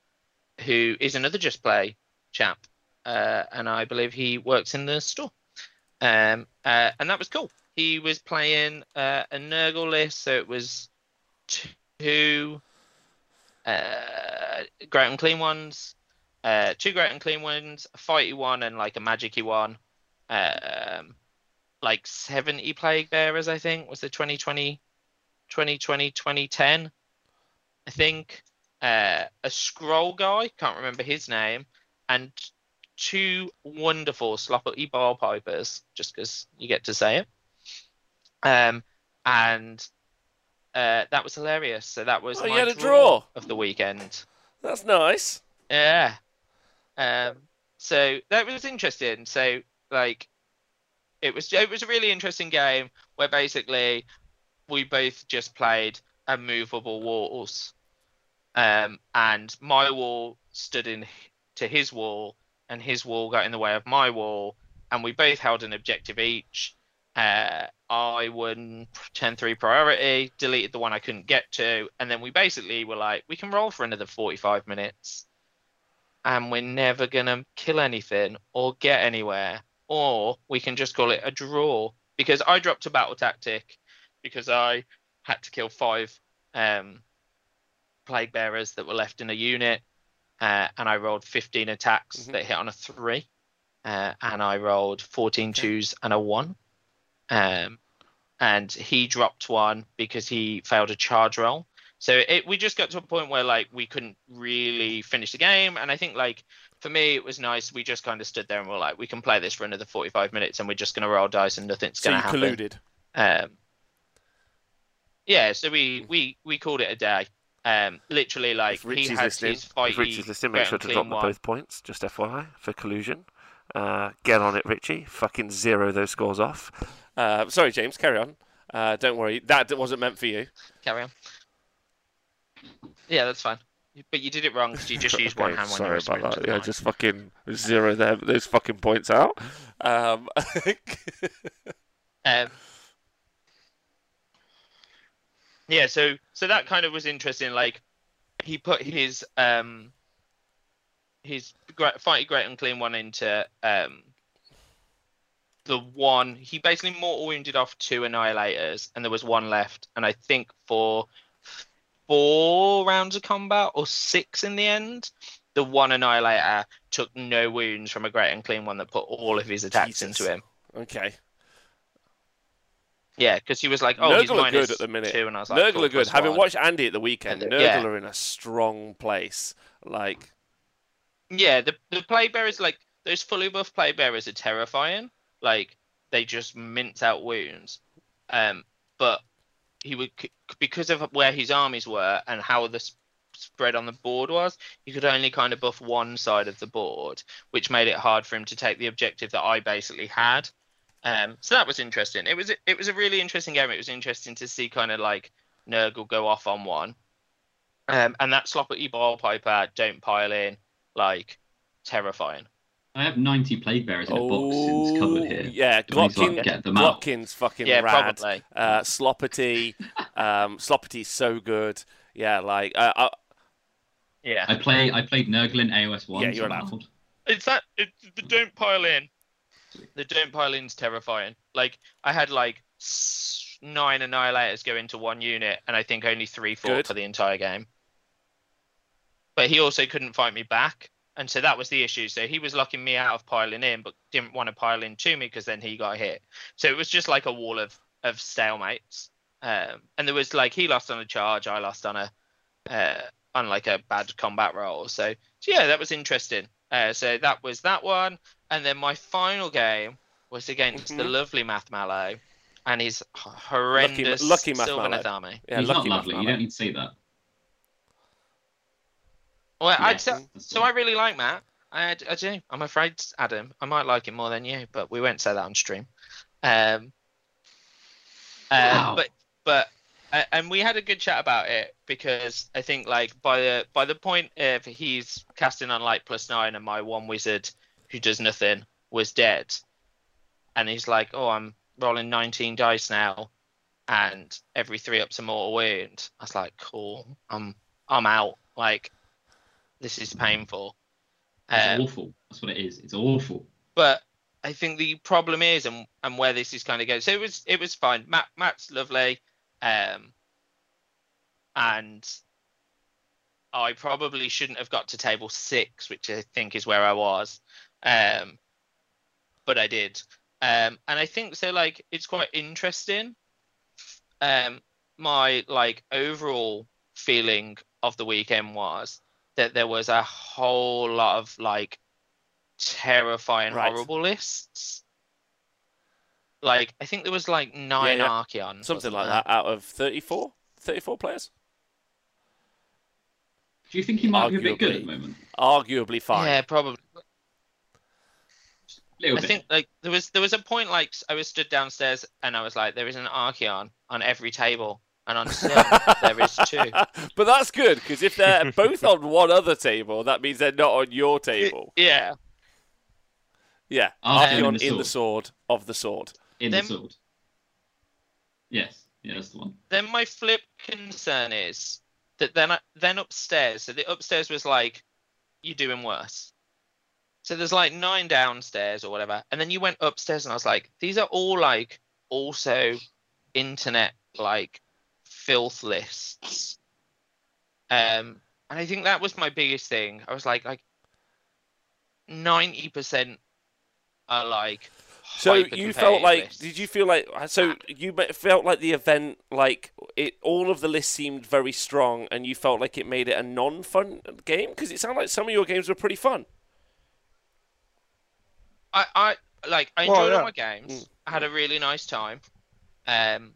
who is another Just Play chap, uh, and I believe he works in the store. Um, uh, and that was cool. He was playing uh, a Nurgle list, so it was two uh, Great Unclean Ones, uh, two Great Unclean Ones, a fighty one, and like a magicy one. Um, like 70 plague bearers i think was the 2020 2020 2010 i think uh, a scroll guy can't remember his name and two wonderful Sloppity Bilepipers just because you get to say it um and uh, that was hilarious so that was Oh, you my draw draw. of the weekend That's nice. yeah. Um, so that was interesting. So like, it was it was a really interesting game where basically we both just played immovable walls, um, and my wall stood in to his wall, and his wall got in the way of my wall, and we both held an objective each. Uh, I won 10-3 priority, deleted the one I couldn't get to, and then we basically were like, we can roll for another 45 minutes and we're never going to kill anything or get anywhere. Or we can just call it a draw because I dropped a battle tactic because I had to kill five um, plague bearers that were left in a unit, uh, and I rolled 15 attacks Mhm. that hit on a three, uh, and I rolled 14 twos and a one. Um, and he dropped one because he failed a charge roll. So it, we just got to a point where like we couldn't really finish the game, and I think like for me it was nice. We just kind of stood there and we're like, we can play this for another forty-five minutes, and we're just gonna roll dice and nothing's So gonna you happen. colluded. Um, yeah, so we we we called it a day. Um, literally like if he Richie's had listening, his if Richie's listening, make sure to drop one. both points. Just FYI for collusion. Uh, get on it, Richie. Fucking zero those scores off. Uh, sorry, James. Carry on. Uh, don't worry. That wasn't meant for you. Carry on. Yeah, that's fine. But you did it wrong because you just used one Okay, hand when sorry you were about that. Yeah, just fucking zero them those fucking points out. Um, Um, yeah, so so that kind of was interesting. Like he put his um his great, fighty Great Unclean One into um the one he basically mortal wounded off two annihilators and there was one left and I think for four rounds of combat or six in the end the one annihilator took no wounds from a Great Unclean One that put all of his attacks Jesus. into him. okay. Yeah, because he was like, "Oh, he's Nurgle are minus good at the minute. two," and I was like, Nurgle "Cool, are good. Having one." watched Andy at the weekend, And Nurgle yeah. are in a strong place. Like, Yeah, the the play bearers like those fully buff play bearers are terrifying. Like they just mince out wounds. Um, but he would because of where his armies were and how the spread on the board was, he could only kind of buff one side of the board, which made it hard for him to take the objective that I basically had. Um, so that was interesting. It was it was a really interesting game. It was interesting to see kind of like Nurgle go off on one, um, and that Sloppity Bilepiper don't pile in like terrifying. I have 90 plague bearers in a box in this cupboard here. Oh, Yeah, Do I need like, Glockin, get them out? Glockin's fucking Yeah, rad. probably. Uh, Sloppity, um, Sloppity's so good. Yeah, like uh, uh, Yeah, I play. I played Nurgle in AOS one. Yeah, you're so allowed. it's that it, the don't pile in. The don't pile in's terrifying. Like I had like nine annihilators go into one unit, and I think only three fought Good. for the entire game. But he also couldn't fight me back, and so that was the issue. So he was locking me out of piling in, but didn't want to pile in to me because then he got hit. So it was just like a wall of of stalemates. Um, and there was like he lost on a charge, I lost on a uh, on like a bad combat roll. So, so yeah, that was interesting. Uh, so that was that one, and then my final game was against the Mhm. lovely Math Mallow and his h- horrendous lucky Math Sylvaneth Mallow. army. yeah, He's lucky not lovely. You don't need to say that. Well, Yeah, I'd say, so. I really like Matt. I, I do. I'm afraid, Adam, I might like him more than you, but we won't say that on stream. Um, uh, Wow. but but and we had a good chat about it because I think like by the by the point of he's casting on light plus nine and my one wizard who does nothing was dead, and he's like, oh, I'm rolling 19 dice now, and every three up's a mortal wound. I was like, cool, I'm I'm out. Like, this is painful. It's Um, awful. That's what it is. It's awful. but I think the problem is, and and where this is kind of going. So it was it was fine. Matt Matt's lovely, um, and I probably shouldn't have got to table six, which I think is where I was, um, but I did, um, and I think so. Like it's quite interesting. Um, my like overall feeling of the weekend was that there was a whole lot of like terrifying Right. horrible lists like i think there was like nine yeah. Archaons something like there? that out of 34, 34 players. Do you think he might be a bit good at the moment? Arguably fine. yeah probably i bit. think like there was there was a point like i was stood downstairs and i was like there is an Archaon on every table and on some there is two but that's good because if they're both on one other table, that means they're not on your table. yeah Yeah, Archaon Archaon in the in the sword. sword of the sword. In Them- the sword. Yes. Yeah, that's the one. then my flip concern is that then I, then upstairs so the upstairs was like you're doing worse so there's like nine downstairs or whatever and then you went upstairs and i was like these are all like also internet like filth lists um and i think that was my biggest thing i was like like 90% are like So you felt like? lists. Did you feel like? So you felt like the event, like it, all of the lists seemed very strong, and you felt like it made it a non-fun game because it sounded like some of your games were pretty fun. I, I like I Well, enjoyed yeah. all my games. I had a really nice time. Um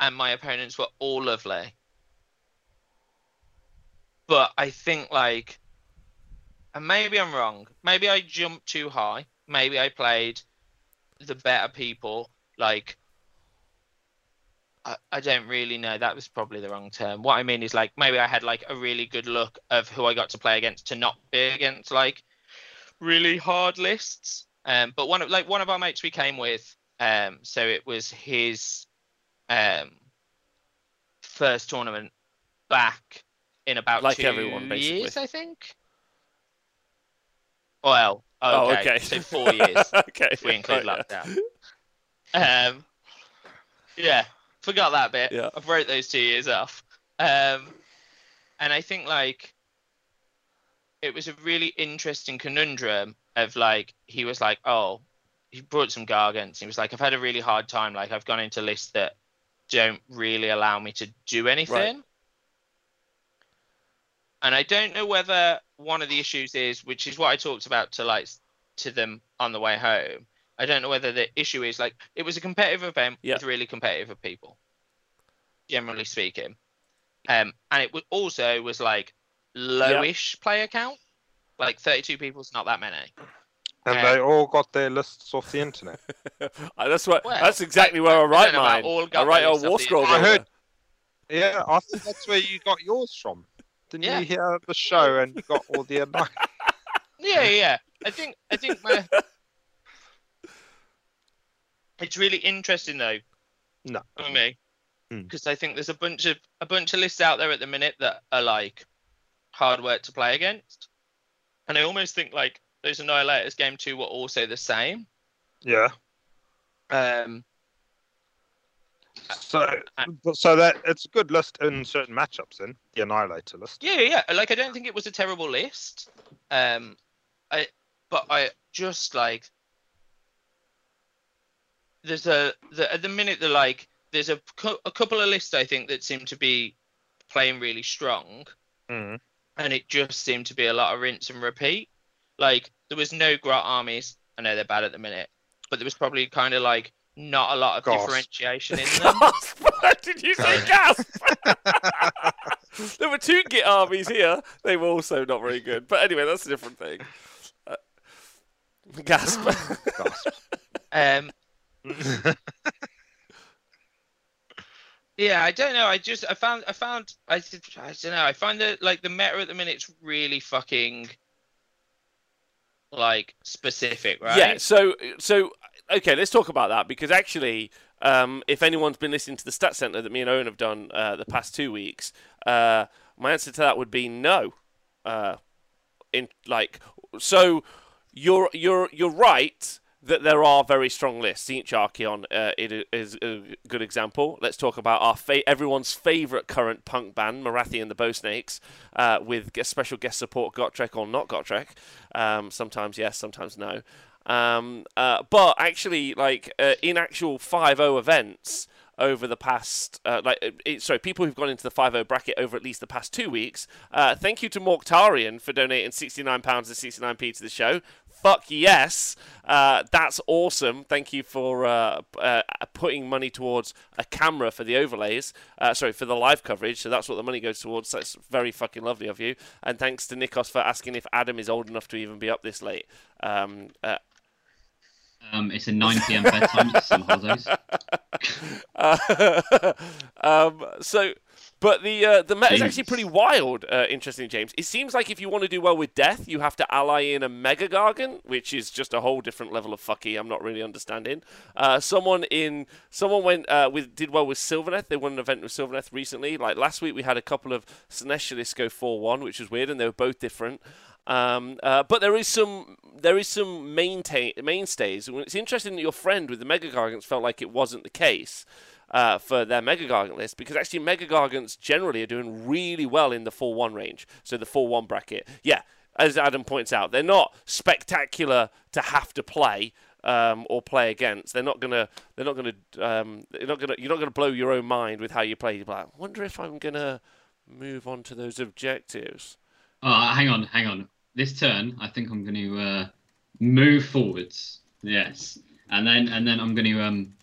and my opponents were all lovely. But I think like and maybe I'm wrong. Maybe I jumped too high. Maybe I played the better people like I, I don't really know. That was probably the wrong term. What I mean is like maybe I had like a really good look of who I got to play against to not be against like really hard lists. Um, but one of like one of our mates we came with, um, so it was his um first tournament back in about Like everyone, basically. years, I think. Well, Oh, okay, okay. so four years okay, if we include right, yeah. lockdown. Um, yeah, forgot that bit. Yeah. I wrote those two years off. Um, and I think like it was a really interesting conundrum of like he was like, oh, he brought some gargants. He was like, I've had a really hard time. Like I've gone into lists that don't really allow me to do anything. And I don't know whether one of the issues is, which is what I talked about to like to them on the way home. I don't know whether the issue is like it was a competitive event Yeah. with really competitive people. generally speaking. Um, and it was also was like lowish player count, like 32 people is not that many. And Uh, they all got their lists off the internet. That's what. Well, that's exactly I- where I, I write don't know about mine. all I write those on stuff War that- Scroll. I heard- Yeah, I think that's where you got yours from. Didn't Yeah. you hear the show and got all the advice? Yeah, yeah. I think I think my... it's really interesting though. No. For me, Hmm. because I think there's a bunch of a bunch of lists out there at the minute that are like hard work to play against, and I almost think like those Annihilators game two were also the same. Yeah. Um, So, so that it's a good list in certain matchups. Then the Annihilator list. yeah, yeah. yeah. Like I don't think it was a terrible list. Um, I but I just like there's a the, at the minute the like there's a, a couple of lists I think that seem to be playing really strong, Mm. and it just seemed to be a lot of rinse and repeat. Like there was no Grot armies. I know they're bad at the minute, but there was probably kind of like not a lot of differentiation in them. Did you say gasp? there were two Git armies here. They were also not very good. But anyway, that's a different thing. Uh, gasp. Gasp. Um, Yeah, I don't know. I just I found I found I, did- I don't know. I find that like the meta at the minute's really fucking like specific, right? Yeah. So so okay, let's talk about that because actually, um, if anyone's been listening to the Stat Center that me and Owen have done uh, the past two weeks, uh, my answer to that would be no. Uh, in like so, you're you're you're right that there are very strong lists. Each Archaon uh, it is a good example. Let's talk about our fa- everyone's favorite current punk band, Morathi and the Bow Snakes, uh, with special guest support Gotrek or not Gotrek. Um, sometimes yes, sometimes no. Um, uh, but actually, like uh, in actual 5-0 events over the past, uh, like, uh, it, sorry, people who've gone into the 5-0 bracket over at least the past two weeks. Uh, thank you to Morktarian for donating 69 pounds and 69p to the show. Fuck yes, uh, that's awesome. Thank you for putting money towards a camera for the overlays. Sorry, for the live coverage. So that's what the money goes towards. That's very fucking lovely of you. And thanks to Nikos for asking if Adam is old enough to even be up this late. Um, Um, it's a 9 p.m. bedtime. Some holidays. Uh, um, so, but the uh, the meta is actually pretty wild. Uh, interesting, James. It seems like if you want to do well with death, you have to ally in a mega Gargant, which is just a whole different level of fucky. I'm not really understanding. Uh, someone in someone went uh, with did well with Sylvaneth. They won an event with Sylvaneth recently. Like last week, we had a couple of Sinestalists go four one, which was weird, and they were both different. Um, uh, but there is some there is some maintain mainstays. It's interesting that your friend with the Mega Gargants felt like it wasn't the case uh, for their Mega Gargant list because actually Mega Gargants generally are doing really well in the 4-1 range, so the 4-1 bracket. Yeah, as Adam points out, they're not spectacular to have to play um, or play against. They're not gonna. They're not gonna. Um, they're not gonna. You're not gonna blow your own mind with how you play. You're like, I wonder if I'm gonna move on to those objectives. Oh, hang on, hang on. This turn, I think I'm going to uh, move forwards. Yes, and then and then I'm going to um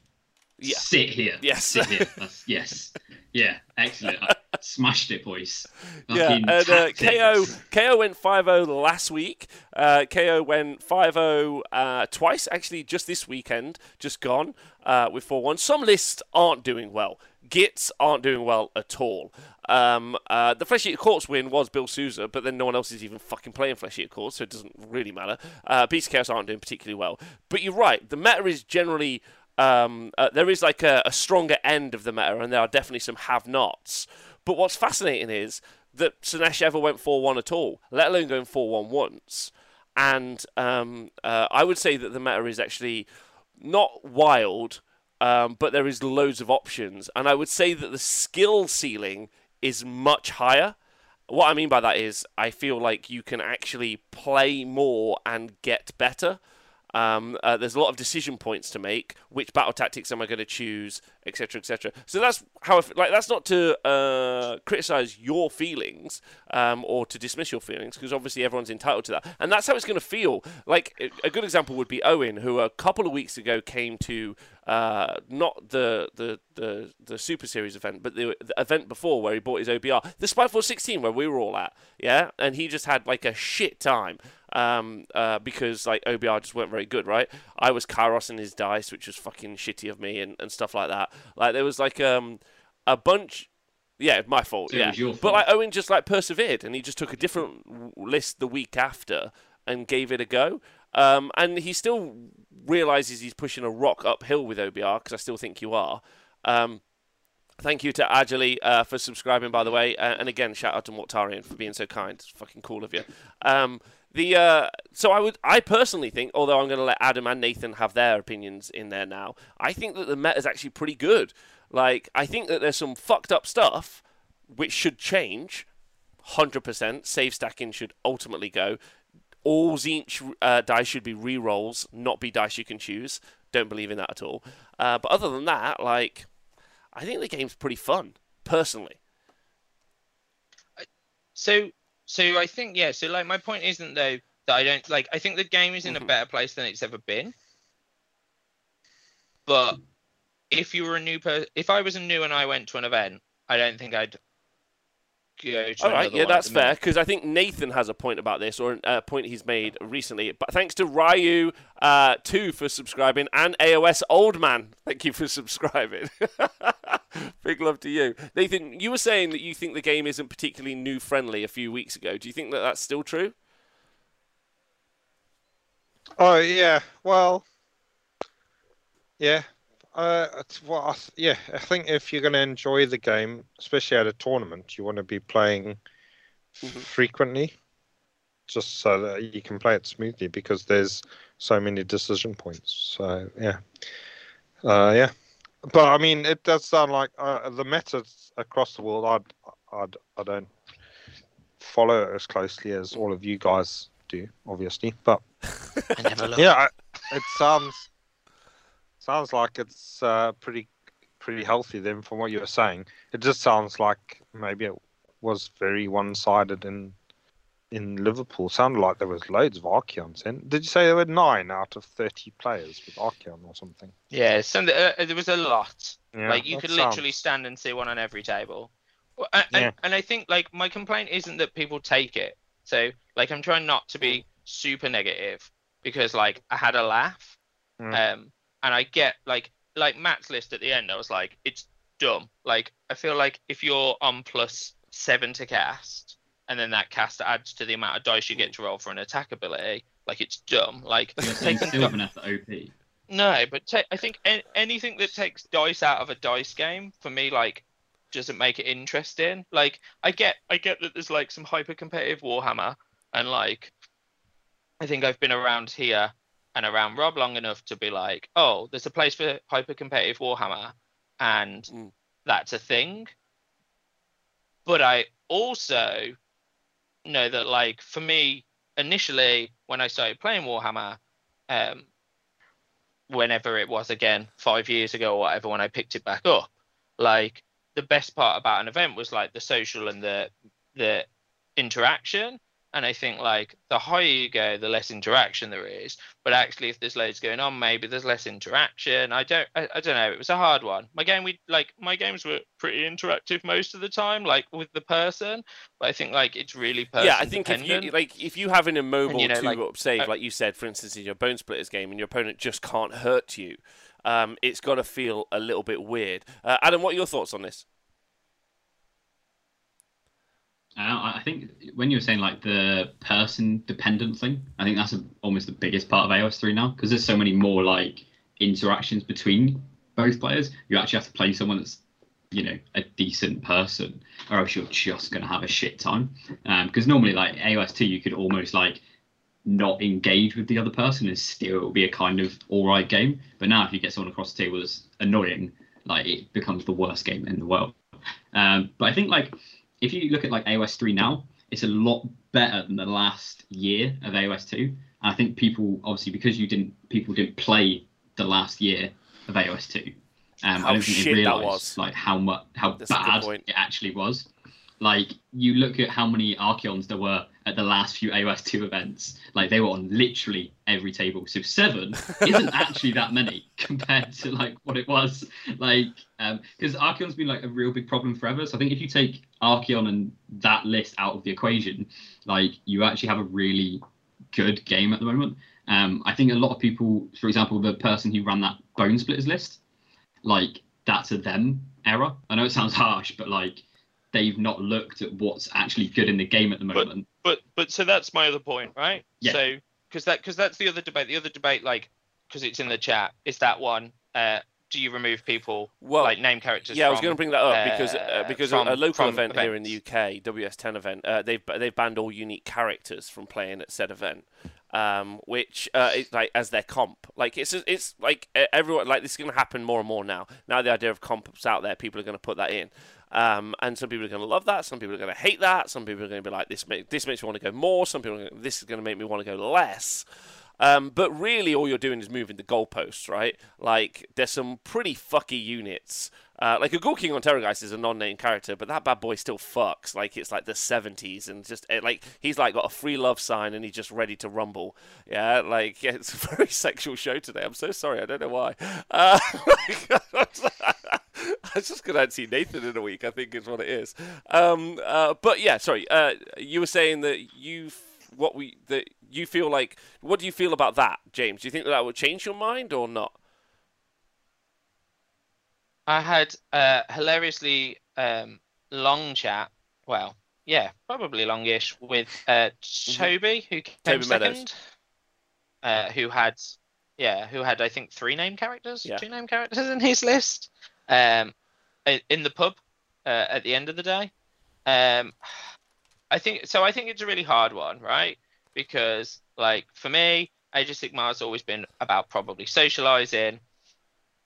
Yeah. sit here. Yes. sit here. Yes, yeah, excellent. I smashed it, boys. Yeah, and uh. KO KO went 5-0 last week. Uh, KO went 5-0 uh, twice, actually, just this weekend, just gone uh, with 4-1. Some lists aren't doing well. Gitz aren't doing well at all. Um, uh, the Flesh Eater Courts win was Bill Souza, but then no one else is even fucking playing Flesh Eater Courts, so it doesn't really matter. Uh, Beast of Chaos aren't doing particularly well. But you're right, the meta is generally um, uh, there is like a, a stronger end of the meta, and there are definitely some have-nots. But what's fascinating is that Sinesh ever went 4-1 at all, let alone going 4-1 once. And um, uh, I would say that the meta is actually not wild, um, but there is loads of options. And I would say that the skill ceiling is much higher. What I mean by that is, I feel like you can actually play more and get better. Um, uh, there's a lot of decision points to make. Which battle tactics am I going to choose, etc., etc. So that's how. I f- like that's not to uh, criticize your feelings um, or to dismiss your feelings, because obviously everyone's entitled to that, and that's how it's going to feel. Like a- a good example would be Owen, who a couple of weeks ago came to uh, not the, the the the Super Series event, but the, the event before where he bought his OBR, the Spyfall 16, where we were all at, yeah, and he just had like a shit time um, uh, because like OBR just weren't very good, right? I was Kairos in his dice, which was fucking shitty of me, and, and stuff like that. Like there was like um a bunch. Yeah, my fault. So yeah, your but like Owen just like persevered, and he just took a different list the week after and gave it a go. Um, and he still realizes he's pushing a rock uphill with OBR because I still think you are. Um, thank you to Ajali uh, for subscribing, by the way, uh, and again, shout out to Mortarian for being so kind. It's fucking cool of you. Um, the uh, so I would I personally think, although I'm going to let Adam and Nathan have their opinions in there now, I think that the meta is actually pretty good. Like I think that there's some fucked up stuff which should change. Hundred percent. Save stacking should ultimately go. All Tzeentch uh, dice should be re-rolls, not be dice you can choose. Don't believe in that at all. Uh, but other than that, like, I think the game's pretty fun, personally. So, so I think yeah. So like, my point isn't though that I don't like. I think the game is in a mm-hmm. better place than it's ever been. But if you were a new person, if I was a new and I went to an event, I don't think I'd go to All right, yeah, that's fair because I think Nathan has a point about this, or a point he's made recently. But thanks to Ryu uh, two for subscribing and AOS Old Man, thank you for subscribing. Big love to you, Nathan. You were saying that you think the game isn't particularly new friendly a few weeks ago. Do you think that that's still true? Oh yeah, well, yeah, uh, well, I th- yeah. I think if you're going to enjoy the game, especially at a tournament, you want to be playing Mhm. frequently, just so that you can play it smoothly because there's so many decision points. So yeah, uh, yeah. But I mean, it does sound like uh, the metas across the world. I'd, I'd, I don't follow it as closely as all of you guys do, obviously, but I never yeah, I- it sounds sounds like it's uh, pretty pretty healthy. Then, from what you were saying, it just sounds like maybe it was very one-sided in in Liverpool. Sounded like there was loads of Archaons in. Did you say there were nine out of thirty players with Archaon or something? Yeah, so uh, there was a lot. Yeah, like you could sounds- literally stand and see one on every table. Well, and, Yeah. and, and I think like my complaint isn't that people take it. So like I'm trying not to be super negative because like I had a laugh. Mm. Um and I get like like Matt's list at the end, I was like, it's dumb. Like I feel like if you're on plus seven to cast and then that cast adds to the amount of dice you get to roll for an attack ability, like it's dumb. Like You're taking Sylvan at the OP. no, but ta- I think an- anything that takes dice out of a dice game for me, like, doesn't make it interesting. Like, I get, I get that there's like some hyper competitive Warhammer, and like, I think I've been around here and around Rob long enough to be like, oh, there's a place for hyper competitive Warhammer, and Mm. that's a thing. But I also know that, like, for me, initially when I started playing Warhammer, um, whenever it was again five years ago or whatever when I picked it back up. Like the best part about an event was like the social and the the interaction. And I think like the higher you go, the less interaction there is. But actually, if there's loads going on, maybe there's less interaction. I don't, I, I don't know. It was a hard one. My game, we like my games were pretty interactive most of the time, like with the person. But I think like it's really person yeah, I think if you like if you have an immobile you know, two like, up save, uh, like you said, for instance, in your Bonesplitterz game, and your opponent just can't hurt you, um, it's got to feel a little bit weird. Uh, Adam, what are your thoughts on this? Uh, I think when you were saying like the person dependent thing, I think that's a, almost the biggest part of AOS 3 now because there's so many more like interactions between both players. You actually have to play someone that's you know a decent person, or else you're just gonna have a shit time. Because normally like AOS 2, you could almost like not engage with the other person and still be a kind of all right game. But now if you get someone across the table that's annoying, like it becomes the worst game in the world. Um, but I think like if you look at like AOS 3 now, it's a lot better than the last year of AOS 2. And I think people obviously because you didn't people didn't play the last year of AOS two. Um, I don't think they realised like how much how That's bad it actually was. Like you look at how many Archaons there were at the last few AOS two events. Like they were on literally every table. So seven isn't actually that many compared to like what it was. Like because Archaon's been like a real big problem forever. So I think if you take Archaon and that list out of the equation, like you actually have a really good game at the moment. Um, I think a lot of people, for example, the person who ran that Bonesplitterz list, like that's a them error. I know it sounds harsh, but like they've not looked at what's actually good in the game at the moment. But but so that's my other point, right? Yeah. So because that because that's the other debate. The other debate, like because it's in the chat, is that one. Uh, do you remove people Well, like name characters? Yeah, I was going to bring that up because uh, uh, because from- a local from event here in the. UK, WS10 event, uh, they've they've banned all unique characters from playing at said event, um, which uh, is like as their comp. Like it's it's like everyone like this is going to happen more and more now. Now the idea of comps out there, people are going to put that in. Um, and some people are going to love that. Some people are going to hate that. Some people are going to be like, this, make, this makes me want to go more. Some people, gonna, this is going to make me want to go less. Um, but really, all you're doing is moving the goalposts, right? Like, there's some pretty fucky units. Uh, like, a Ghoul King on Terrorgeist is a non-named character, but that bad boy still fucks. Like, it's like the 70s, and just it, like he's like got a free love sign, and he's just ready to rumble. Yeah, like yeah, it's a very sexual show today. I'm so sorry. I don't know why. Uh, I was just gonna see Nathan in a week. I think is what it is. Um, uh, but yeah, sorry. Uh, you were saying that you f- what we that you feel like. What do you feel about that, James? Do you think that, that would change your mind or not? I had a hilariously um, long chat. Well, yeah, probably longish with uh, Toby, who came Mm-hmm. Toby Meadows. second. Uh, who had, yeah, who had I think three name characters, Yeah. two name characters in his list. Um, in the pub uh, at the end of the day. Um, I think so. I think it's a really hard one, right? Because like for me, Age of Sigmar has always been about probably socializing.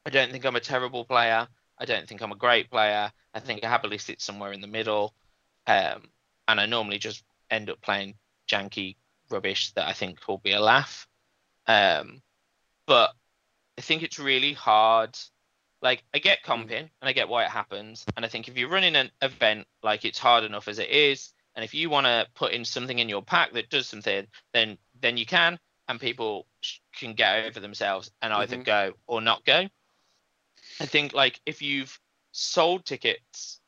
I don't think I'm a terrible player. I don't think I'm a great player. I think I happily sit somewhere in the middle. Um, and I normally just end up playing janky rubbish that I think will be a laugh. Um, but I think it's really hard. Like, I get comping and I get why it happens. And I think if you're running an event, like, it's hard enough as it is. And if you want to put in something in your pack that does something, then then you can, and people sh- can get over themselves and either Mhm. go or not go. I think like if you've sold tickets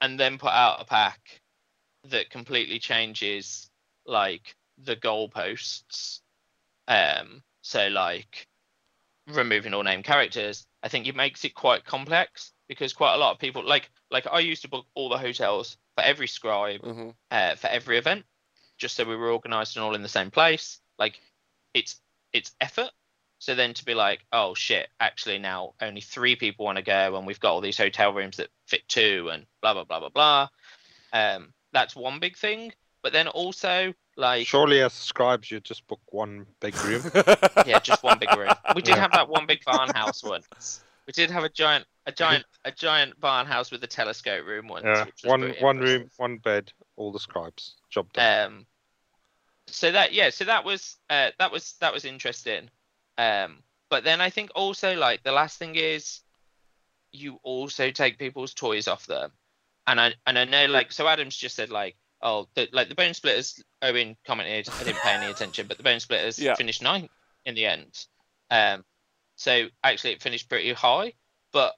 and then put out a pack that completely changes like the goalposts, um, so like removing all name characters, I think it makes it quite complex because quite a lot of people like like I used to book all the hotels for every scribe hmm uh, for every event, just so we were organised and all in the same place. Like, it's it's effort. So then to be like, oh shit, actually now only three people want to go, and we've got all these hotel rooms that fit two, and blah blah blah blah blah. Um, that's one big thing. But then also like, Surely, as scribes, you just book one big room. yeah, just one big room. We did Yeah. have that one big barn house once. We did have a giant, a giant, a giant barn house with a telescope room once. yeah, which was one pretty one impressive. room, one bed, all the scribes. Job done. Um, so that yeah, so that was uh, that was that was interesting. Um, but then I think also like the last thing is you also take people's toys off them, and I and I know like so Adams just said like oh the, like the Bonesplitterz Owen commented I didn't pay any attention but the Bonesplitterz Yeah. finished ninth in the end. Um, so actually it finished pretty high, but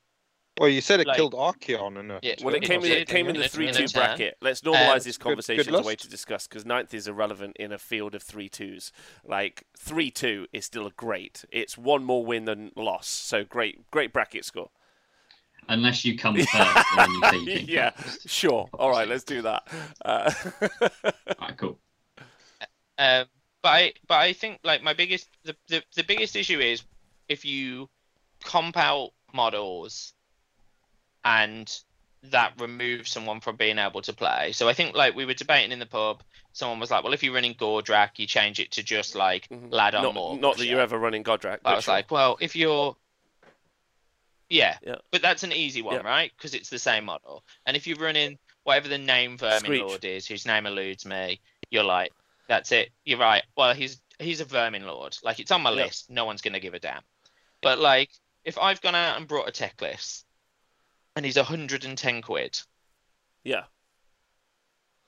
well, you said it like- killed Archaon in a Yeah, Well, it It came in, it came in in the 3 2 bracket. Let's normalise Um, this good conversation as a way to discuss because ninth is irrelevant in a field of three twos. Like three two is still a great. It's one more win than loss. So great, great bracket score. Unless you come first and then you you yeah, first. sure. All right, let's do that. Uh, Alright, cool. Um, but I but I think like my biggest the, the, the biggest issue is if you comp out models and that removes someone from being able to play. So I think like we were debating in the pub, someone was like, Well if you're running Gordrakk, you change it to just like Mhm. lad on not, more. not that you're ever running Gordrakk. I but was sure. like, Well, if you're yeah, Yeah. but that's an easy one, Yeah. right? Because it's the same model. And if you're running whatever the name Vermin Screech. Lord is, whose name eludes me, you're like, that's it. You're right. Well, he's he's a vermin lord. Like it's on my Yeah. list. No one's gonna give a damn. But like if I've gone out and brought a tech list, and he's 110 quid, Yeah.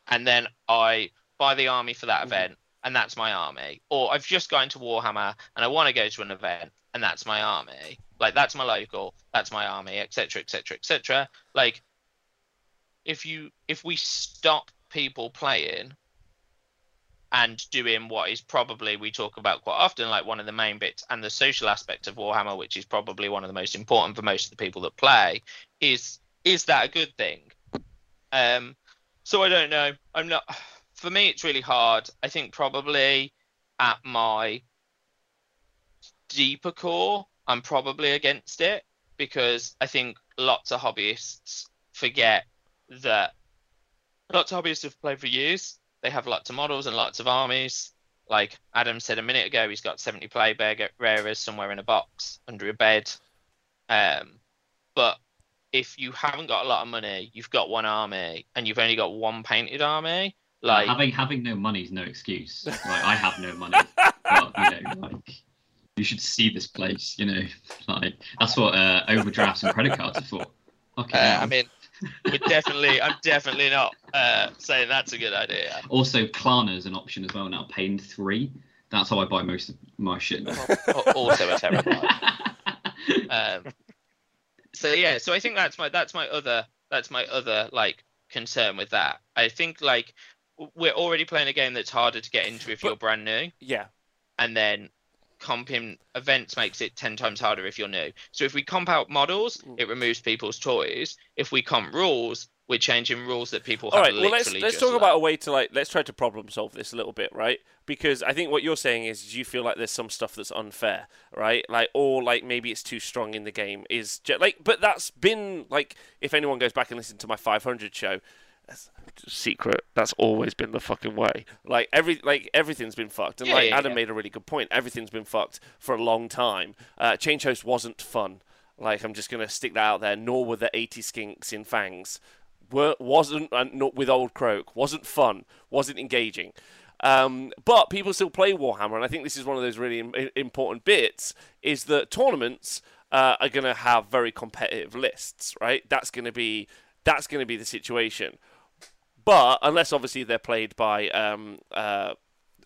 and then I buy the army for that Mhm. event, and that's my army. Or I've just gone to Warhammer and I want to go to an event, and that's my army. Like that's my local, that's my army, etc., etc., etc. Like if you if we stop people playing and doing what is probably we talk about quite often, like one of the main bits and the social aspect of Warhammer, which is probably one of the most important for most of the people that play, is is that a good thing? Um, so I don't know. I'm not. For me, it's really hard. I think probably at my deeper core, I'm probably against it because I think lots of hobbyists forget that lots of hobbyists have played for years. They have lots of models and lots of armies. Like Adam said a minute ago, he's got 70 Plaguebearers somewhere in a box under a bed. Um, but if you haven't got a lot of money, you've got one army, and you've only got one painted army, like having having no money is no excuse. Like I have no money, but you know, like you should see this place. You know, like that's what uh, overdrafts and credit cards are for. Okay. uh, I mean, we're definitely, I'm definitely not uh, saying that's a good idea. also, Klarna is an option as well now, paying three. That's how I buy most of my shit. now. Also a terrible. um, so yeah, so I think that's my that's my other that's my other like concern with that. I think like we're already playing a game that's harder to get into if But- you're brand new, Yeah. and then comping events makes it 10 times harder if you're new. So if we comp out models, Mm. it removes people's toys. If we comp rules, we're changing rules that people All right. Well, let's let's talk learned. about a way to like let's try to problem solve this a little bit, right? Because I think what you're saying is you feel like there's some stuff that's unfair, right? Like or like maybe it's too strong in the game. Is ju- like, but that's been like if anyone goes back and listen to my 500 show. That's secret. That's always been the fucking way. Like every like everything's been fucked, and Yeah, like yeah, Adam yeah. made a really good point. Everything's been fucked for a long time. Uh, Changehost wasn't fun. Like I'm just gonna stick that out there. Nor were the 80 skinks in Fangs. Were, wasn't not with Lord Kroak. Wasn't fun. Wasn't engaging. Um, but people still play Warhammer, and I think this is one of those really Im- important bits. Is that tournaments uh, are going to have very competitive lists, right? That's going to be that's going to be the situation. But unless obviously they're played by um, uh,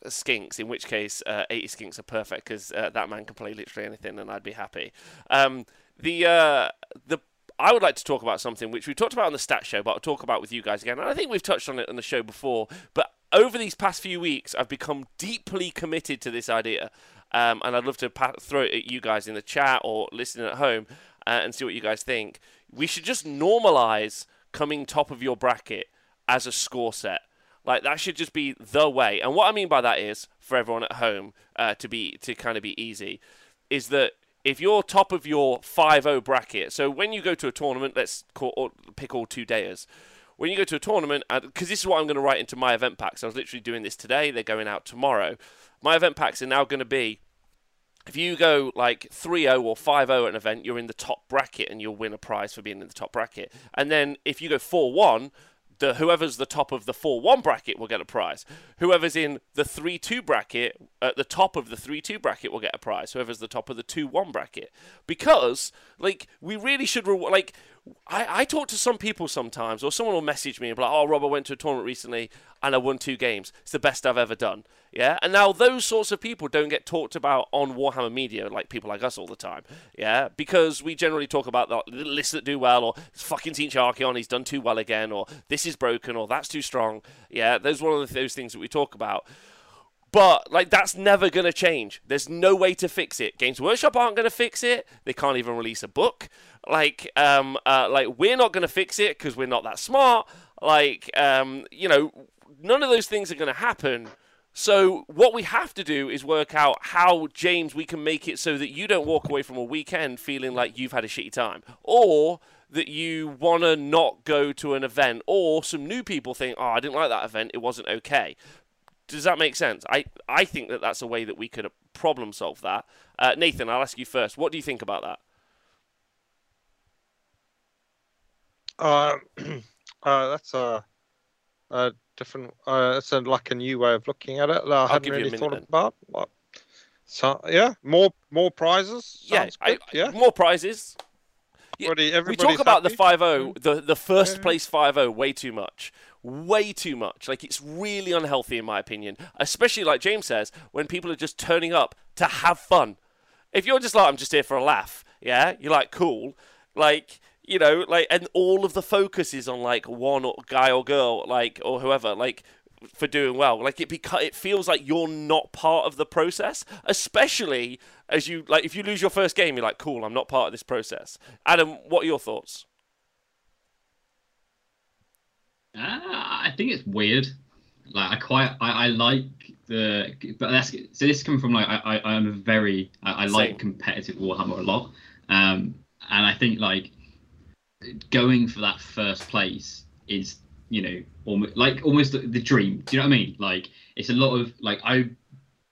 skinks, in which case uh, 80 skinks are perfect because uh, that man can play literally anything, and I'd be happy. Um, the uh, the I would like to talk about something which we talked about on the stat show, but I'll talk about with you guys again. And I think we've touched on it on the show before. But over these past few weeks, I've become deeply committed to this idea, um, and I'd love to pa- throw it at you guys in the chat or listening at home uh, and see what you guys think. We should just normalize coming top of your bracket as a score set. Like that should just be the way. And what I mean by that is, for everyone at home, uh, to be to kind of be easy, is that if you're top of your 5-0 bracket, so when you go to a tournament, let's call, pick all two dayers. When you go to a tournament, because this is what I'm going to write into my event packs. I was literally doing this today. They're going out tomorrow. My event packs are now going to be if you go like 3-0 or 5-0 at an event, you're in the top bracket and you'll win a prize for being in the top bracket. And then if you go 4-1, the whoever's the top of the 4-1 bracket will get a prize. Whoever's in the 3-2 bracket at the top of the 3-2 bracket will get a prize. Whoever's the top of the 2-1 bracket. Because like we really should reward like I, I talk to some people sometimes, or someone will message me and be like, "Oh, Rob, I went to a tournament recently and I won two games. It's the best I've ever done." Yeah, and now those sorts of people don't get talked about on Warhammer Media like people like us all the time. Yeah, because we generally talk about the lists that do well, or fucking Team Archaon, he's done too well again, or this is broken, or that's too strong. Yeah, those one of those things that we talk about. But like that's never gonna change. There's no way to fix it. Games Workshop aren't gonna fix it. They can't even release a book. Like, um, uh, like we're not gonna fix it because we're not that smart. Like, um, you know, none of those things are gonna happen. So what we have to do is work out how James we can make it so that you don't walk away from a weekend feeling like you've had a shitty time, or that you want to not go to an event, or some new people think, oh, I didn't like that event, it wasn't okay. Does that make sense? I, I think that that's a way that we could problem solve that. Uh, Nathan, I'll ask you first. What do you think about that? Uh, uh, that's a, a different. Uh, it's a, like a new way of looking at it that I hadn't give you a really thought then. about. Like, So yeah, more more prizes. Yeah, I, yeah. more prizes. Yeah, we talk about the happy? 5-0, the the first Yeah. place 5-0 way too much. Way too much. Like it's really unhealthy in my opinion. Especially like James says, when people are just turning up to have fun. If you're just like I'm just here for a laugh, yeah, you're like cool. Like you know, like and all of the focus is on like one or guy or girl, like or whoever, like for doing well. Like it beca- it feels like you're not part of the process, especially as you like if you lose your first game, you're like, cool, I'm not part of this process. Adam, what are your thoughts? Ah, I think it's weird. Like I quite I, I like the but that's so this is coming from like I, I I'm a very I, I like competitive Warhammer a lot. Um and I think like going for that first place is you know almost like almost the, the dream. Do you know what I mean? Like it's a lot of like I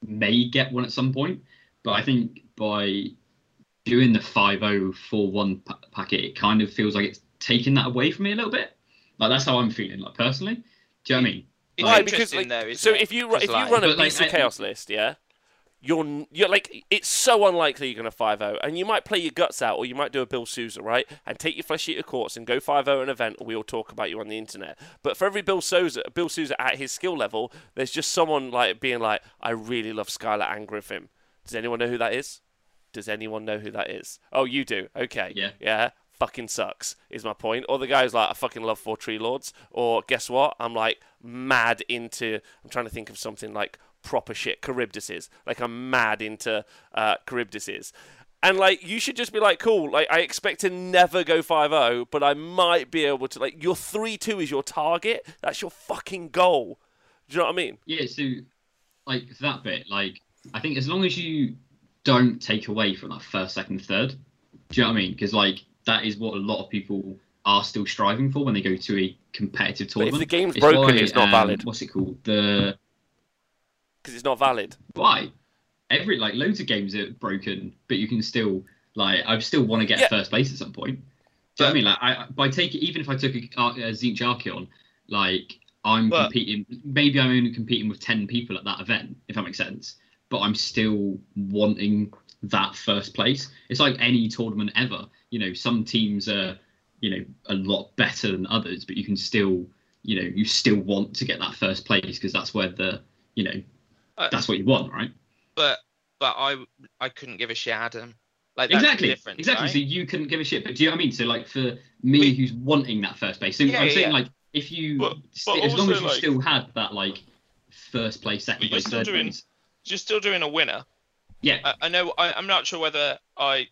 may get one at some point, but I think by doing the 5-0-4-1 pa- packet, it kind of feels like it's taking that away from me a little bit. Like that's how I'm feeling, like personally. Do you know what I mean? It's Why? interesting Because like, though, so it? if you if you like- run a But, like, Beast of I- Chaos list, yeah, you're you're like it's so unlikely you're gonna 5-0, and you might play your guts out, or you might do a Bill Sousa, right, and take your flesh eater courts and go 5-0 an event, or we all talk about you on the internet. But for every Bill Sousa, Bill Sousa at his skill level, there's just someone like being like, I really love Skylar and Griffin. Does anyone know who that is? Does anyone know who that is? Oh, you do. Okay. Yeah. Yeah. Fucking sucks is my point. Or the guy's like, I fucking love Four Tree Lords. Or guess what? I'm like mad into. I'm trying to think of something like proper shit. Charybdises. Like I'm mad into uh, Charybdises. And like you should just be like, cool. Like I expect to never go 5-0, but I might be able to. Like your three-two is your target. That's your fucking goal. Do you know what I mean? Yeah, so like for that bit, like I think as long as you don't take away from that first, second, third, do you know what I mean? Because like that is what a lot of people are still striving for when they go to a competitive But if tournament. the game's It's broken, why, it's not um, valid What's it called? The because it's not valid. why every like loads of games are broken, but you can still like I still want to get Yeah. first place at some point. Do you know what I mean? Like I by taking even if I took a, uh, a Tzeentch Archaon, like I'm competing. Maybe I'm only competing with ten people at that event, if that makes sense. But I'm still wanting that first place. It's like any tournament ever. You know, some teams are, you know, a lot better than others, but you can still, you know, you still want to get that first place because that's where the, you know, Uh, that's what you want, right? but but I I couldn't give a shit, Adam. Like exactly, exactly. right? So you couldn't give a shit, but do you know what I mean? So like for me, We- who's wanting that first place, so Yeah, I'm yeah, saying yeah. like if you, But- st- but as long as you like- still had that like first place, second place, third doing- place, You're still doing a winner. yeah, I, I know I, I'm not sure whether I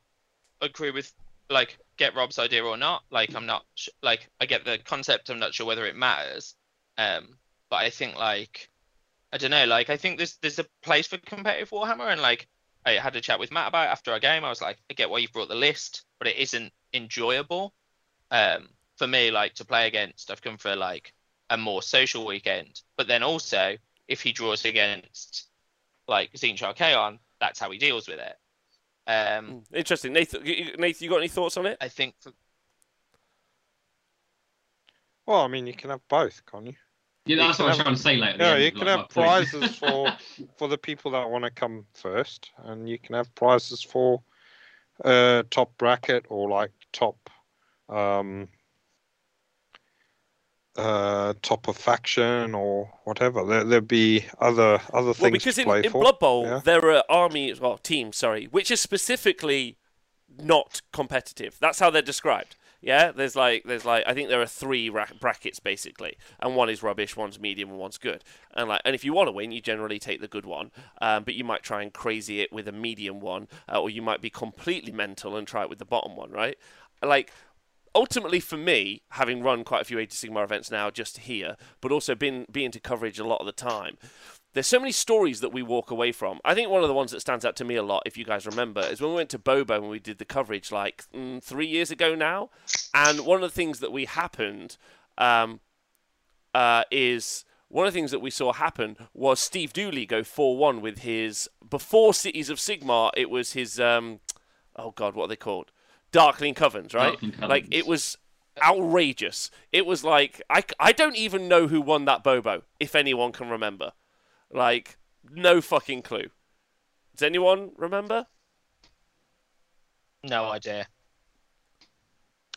agree with like get Rob's idea or not. Like I'm not sh- like I get the concept. I'm not sure whether it matters. Um, but I think like I don't know. Like I think there's there's a place for competitive Warhammer, and like I had a chat with Matt about it after our game. I was like, I get why you've brought the list, but it isn't enjoyable. Um, for me, like to play against, I've come for like a more social weekend. But then also, if he draws against like Tzeentch Archaon, that's how he deals with it. Um, Mm, Interesting, Nathan. you- you- Nathan, you got any thoughts on it? I think for, Well, I mean, you can have both, can't you? Yeah. That's what I was have- trying to say. Like, Yeah, end you can like, have my prizes for for the people that want to come first, and you can have prizes for uh, top bracket or like top um, uh, top of faction or whatever. There there'd be other other Well, things because to in, play in for. Blood Bowl yeah. there are armies, well, teams, sorry, which are specifically not competitive. That's how they're described. Yeah, there's like there's like I think there are three ra- brackets basically, and one is rubbish, one's medium, and one's good. And like, and if you want to win, you generally take the good one, um, but you might try and crazy it with a medium one, uh, or you might be completely mental and try it with the bottom one, right? Like ultimately for me, having run quite a few Age of Sigmar events now just here, but also been being to coverage a lot of the time, there's so many stories that we walk away from. I think one of the ones that stands out to me a lot, if you guys remember, is when we went to Bobo and we did the coverage like mm, three years ago now. And one of the things that we happened um, uh, is one of the things that we saw happen was Steve Dooley go 4 1 with his. Before Cities of Sigmar, it was his. Um, oh, God, what are they called? Darkling Covens, right? Darkling Like, it was outrageous. It was like. I, I don't even know who won that Bobo, if anyone can remember. Like, no fucking clue. Does anyone remember? No idea.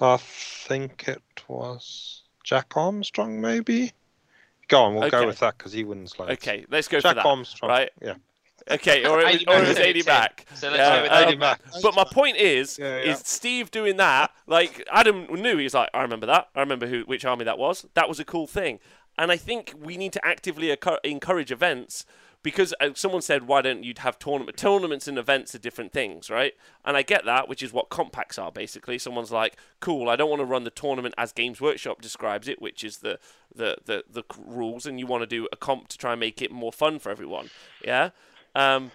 I think it was Jack Armstrong, maybe. Go on, we'll Okay. go with that because he wins loads. Okay, let's go Jack for that. Armstrong, right? Yeah. Okay, or it was, or it was too, 80 back. So let's Yeah, go with um, Adi Mack. But my point is, Yeah, yeah. is Steve doing that? Like Adam knew, he's like, I remember that. I remember who, which army that was. That was a cool thing. And I think we need to actively encourage events because uh, someone said, why don't you have tournament tournaments and events are different things, right? And I get that, which is what compacts are basically. Someone's like, cool, I don't want to run the tournament as Games Workshop describes it, which is the the the, the rules, and you want to do a comp to try and make it more fun for everyone. Yeah. Um,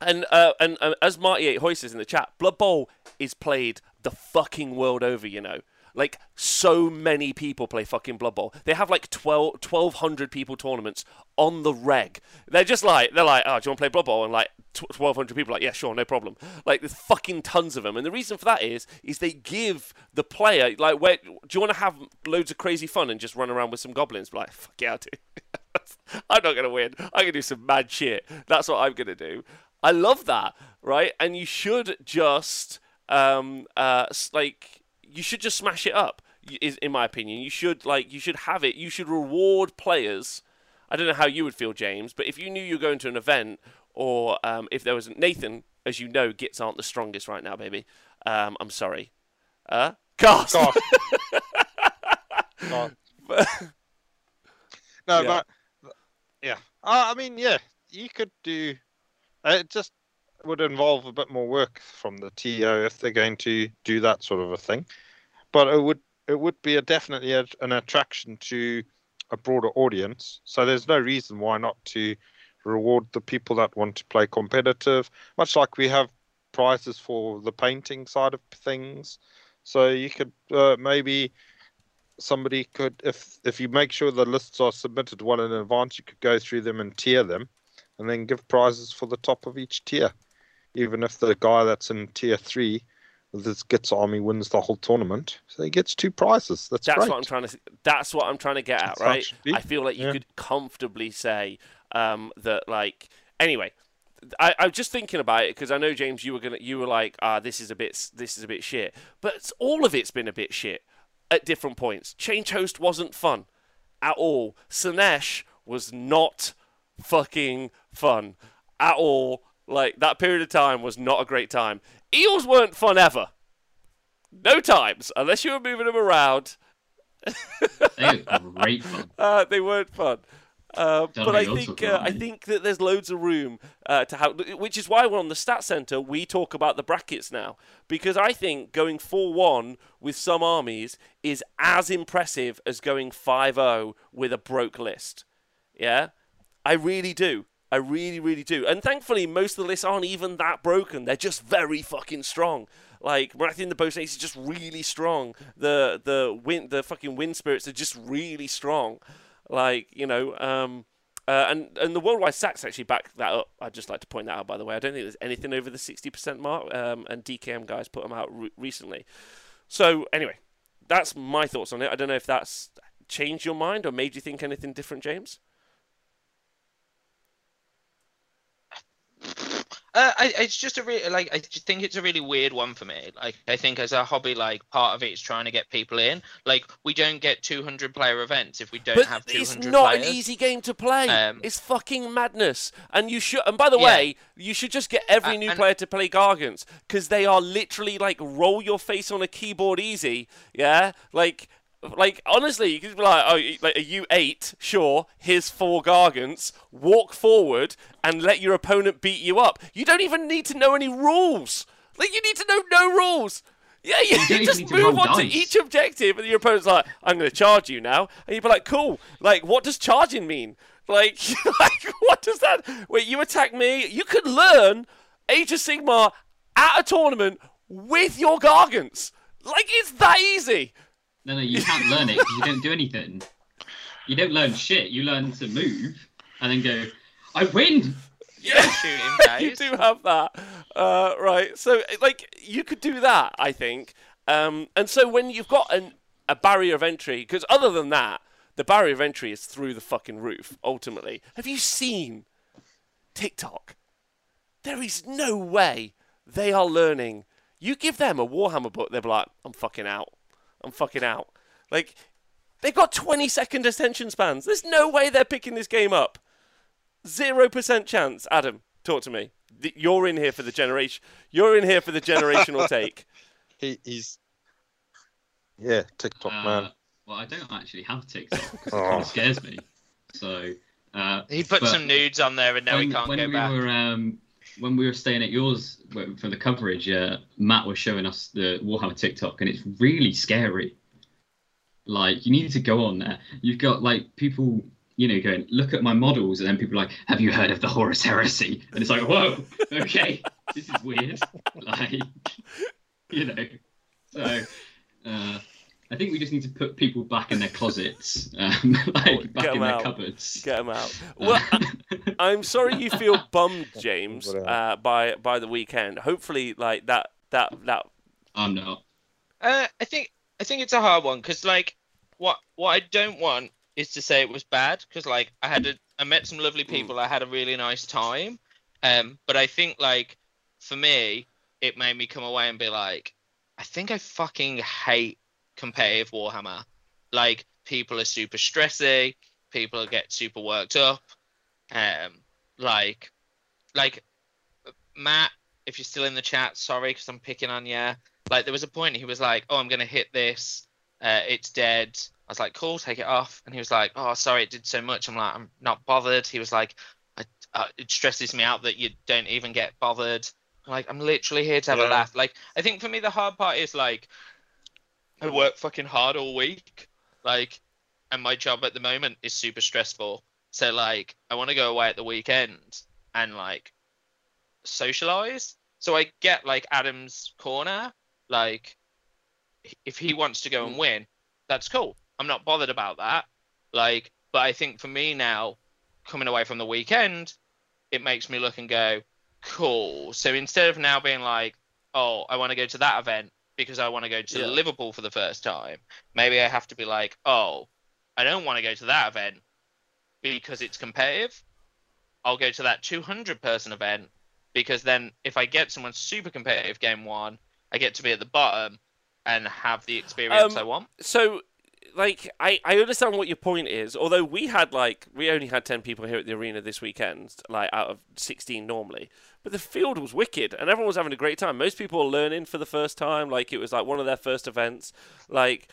and uh, and uh, as Marty Eight Hoy says in the chat, Blood Bowl is played the fucking world over. You know, like so many people play fucking Blood Bowl. They have like 12, 1,200 people tournaments on the reg. They're just like they're like, oh, do you want to play Blood Bowl? And like twelve hundred people, are like yeah, sure, no problem. Like there's fucking tons of them. And the reason for that is is they give the player like, where do you want to have loads of crazy fun and just run around with some goblins? Like fuck yeah, I do. I'm not gonna win. I'm gonna do some mad shit. That's what I'm gonna do. I love that, right? And you should just um uh like you should just smash it up. Is in my opinion, you should like you should have it. You should reward players. I don't know how you would feel, James, but if you knew you were going to an event, or um, if there was Nathan, as you know, Gitz aren't the strongest right now, baby. Um, I'm sorry. Uh, Cast. God. God. no, Yeah. but yeah. Uh, I mean, yeah, you could do. uh, just would involve a bit more work from the TO if they're going to do that sort of a thing. But it would it would be a definitely a, an attraction to a broader audience. So there's no reason why not to reward the people that want to play competitive, much like we have prizes for the painting side of things. So you could uh, maybe somebody could if if you make sure the lists are submitted well in advance, you could go through them and tier them, and then give prizes for the top of each tier. Even if the guy that's in tier three with Gitz army wins the whole tournament, so he gets two prizes. That's, That's great. what I'm trying to. That's what I'm trying to get at, That's how right? I feel like you Yeah. could comfortably say um, that, like. Anyway, I, I'm just thinking about it because I know James, you were gonna, you were like, ah, this is a bit, this is a bit shit. But all of it's been a bit shit at different points. Changehost wasn't fun at all. Sinesh was not fucking fun at all. Like that period of time was not a great time. Eels weren't fun ever. No times, unless you were moving them around. They were great fun. Uh, they weren't fun. Uh, but I think uh, I think that there's loads of room uh, to have, which is why we're on the stat center. We talk about the brackets now because I think going four one with some armies is as impressive as going 5-0 with a broke list. Yeah, I really do. I really, really do. And thankfully, most of the lists aren't even that broken. They're just very fucking strong. Like Morathi and the Post is just really strong. The the wind the fucking wind spirits are just really strong. Like you know, um, uh, and and the worldwide sacks actually back that up. I'd just like to point that out. By the way, I don't think there's anything over the sixty percent mark. Um, and DKM guys put them out re- recently. So anyway, that's my thoughts on it. I don't know if that's changed your mind or made you think anything different, James. Uh, I, it's just a really like I think it's a really weird one for me. Like I think as a hobby, like part of it is trying to get people in. Like we don't get 200 player events if we don't But have 200 it's not players. an easy game to play. Um, it's fucking madness. And you should. And by the Yeah. way, you should just get every Uh, new player to play Gargants because they are literally like roll your face on a keyboard easy. Yeah, like. Like honestly, you could be like, oh, like a U eight, sure. Here's four gargants. Walk forward and let your opponent beat you up. You don't even need to know any rules. Like you need to know no rules. Yeah, you, don't just to move roll on to each objective, and your opponent's like, "I'm going to charge you now," and you'd be like, "Cool." Like, what does charging mean? Like, like what does that? Wait, you attack me? You could learn Age of Sigmar at a tournament with your gargants. Like, it's that easy. No, no, you can't learn it because you don't do anything. You don't learn shit. You learn to move and then go, I win. Yeah, shooting you do have that, uh, right? So, like, you could do that, I think. Um, and so, when you've got an, a barrier of entry, because other than that, the barrier of entry is through the fucking roof. Ultimately, have you seen TikTok? there is no way they are learning. You give them a Warhammer book, they'll be like, I'm fucking out. I'm fucking out. Like, they've got 20 second attention spans. There's no way they're picking this game up. 0% chance. Adam, talk to me. You're in here for the generation. You're in here for the generational take. He, he's yeah, TikTok Uh, man. well, I don't actually have TikTok because it Oh. kind of scares me. So uh, He put some nudes on there and now when, he can't when go we back. were um, when we were staying at yours for the coverage, uh, Matt was showing us the Warhammer TikTok, and it's really scary. Like you need to go on there. You've got like people, you know, going look at my models, and then people are like, "Have you heard of the Horus Heresy?" And it's like, "Whoa, okay, this is weird." like, you know, so. Uh, I think we just need to put people back in their closets, um, like Oh, get in their out. cupboards. Get them out. Well, I- I'm sorry you feel bummed, James, uh, by by the weekend. Hopefully, like that that that. I'm not. Uh, I think I think it's a hard one because like what what I don't want is to say it was bad because like I had a I met some lovely people. I had a really nice time. Um, but I think like for me, it made me come away and be like, I think I fucking hate competitive Warhammer. Like people are super stressy. People get super worked up. Um, like, like Matt, if you're still in the chat, sorry because I'm picking on you. Like there was a point he was like, "Oh, I'm gonna hit this. Uh, it's dead." I was like, "Cool, take it off." And he was like, "Oh, sorry, it did so much." I'm like, "I'm not bothered." He was like, I, uh, "It stresses me out that you don't even get bothered." I'm like, I'm literally here to have Yeah. a laugh. Like, I think for me the hard part is like, I work fucking hard all week, like, and my job at the moment is super stressful. So like, I want to go away at the weekend and like socialize. So I get like Adam's corner. Like, if he wants to go and mm. win, that's cool. I'm not bothered about that. Like, but I think for me now, coming away from the weekend, it makes me look and go, cool. So instead of now being like, oh, I want to go to that event because I want to go to Yeah. Liverpool for the first time, maybe I have to be like, oh, I don't want to go to that event because it's competitive. I'll go to that 200 person event because then if I get someone super competitive game one, I get to be at the bottom and have the experience Um, I want. So, like, I I understand what your point is. Although we had like we only had ten people here at the arena this weekend, like out of sixteen normally. But the field was wicked, and everyone was having a great time. Most people were learning for the first time. Like it was like one of their first events. Like.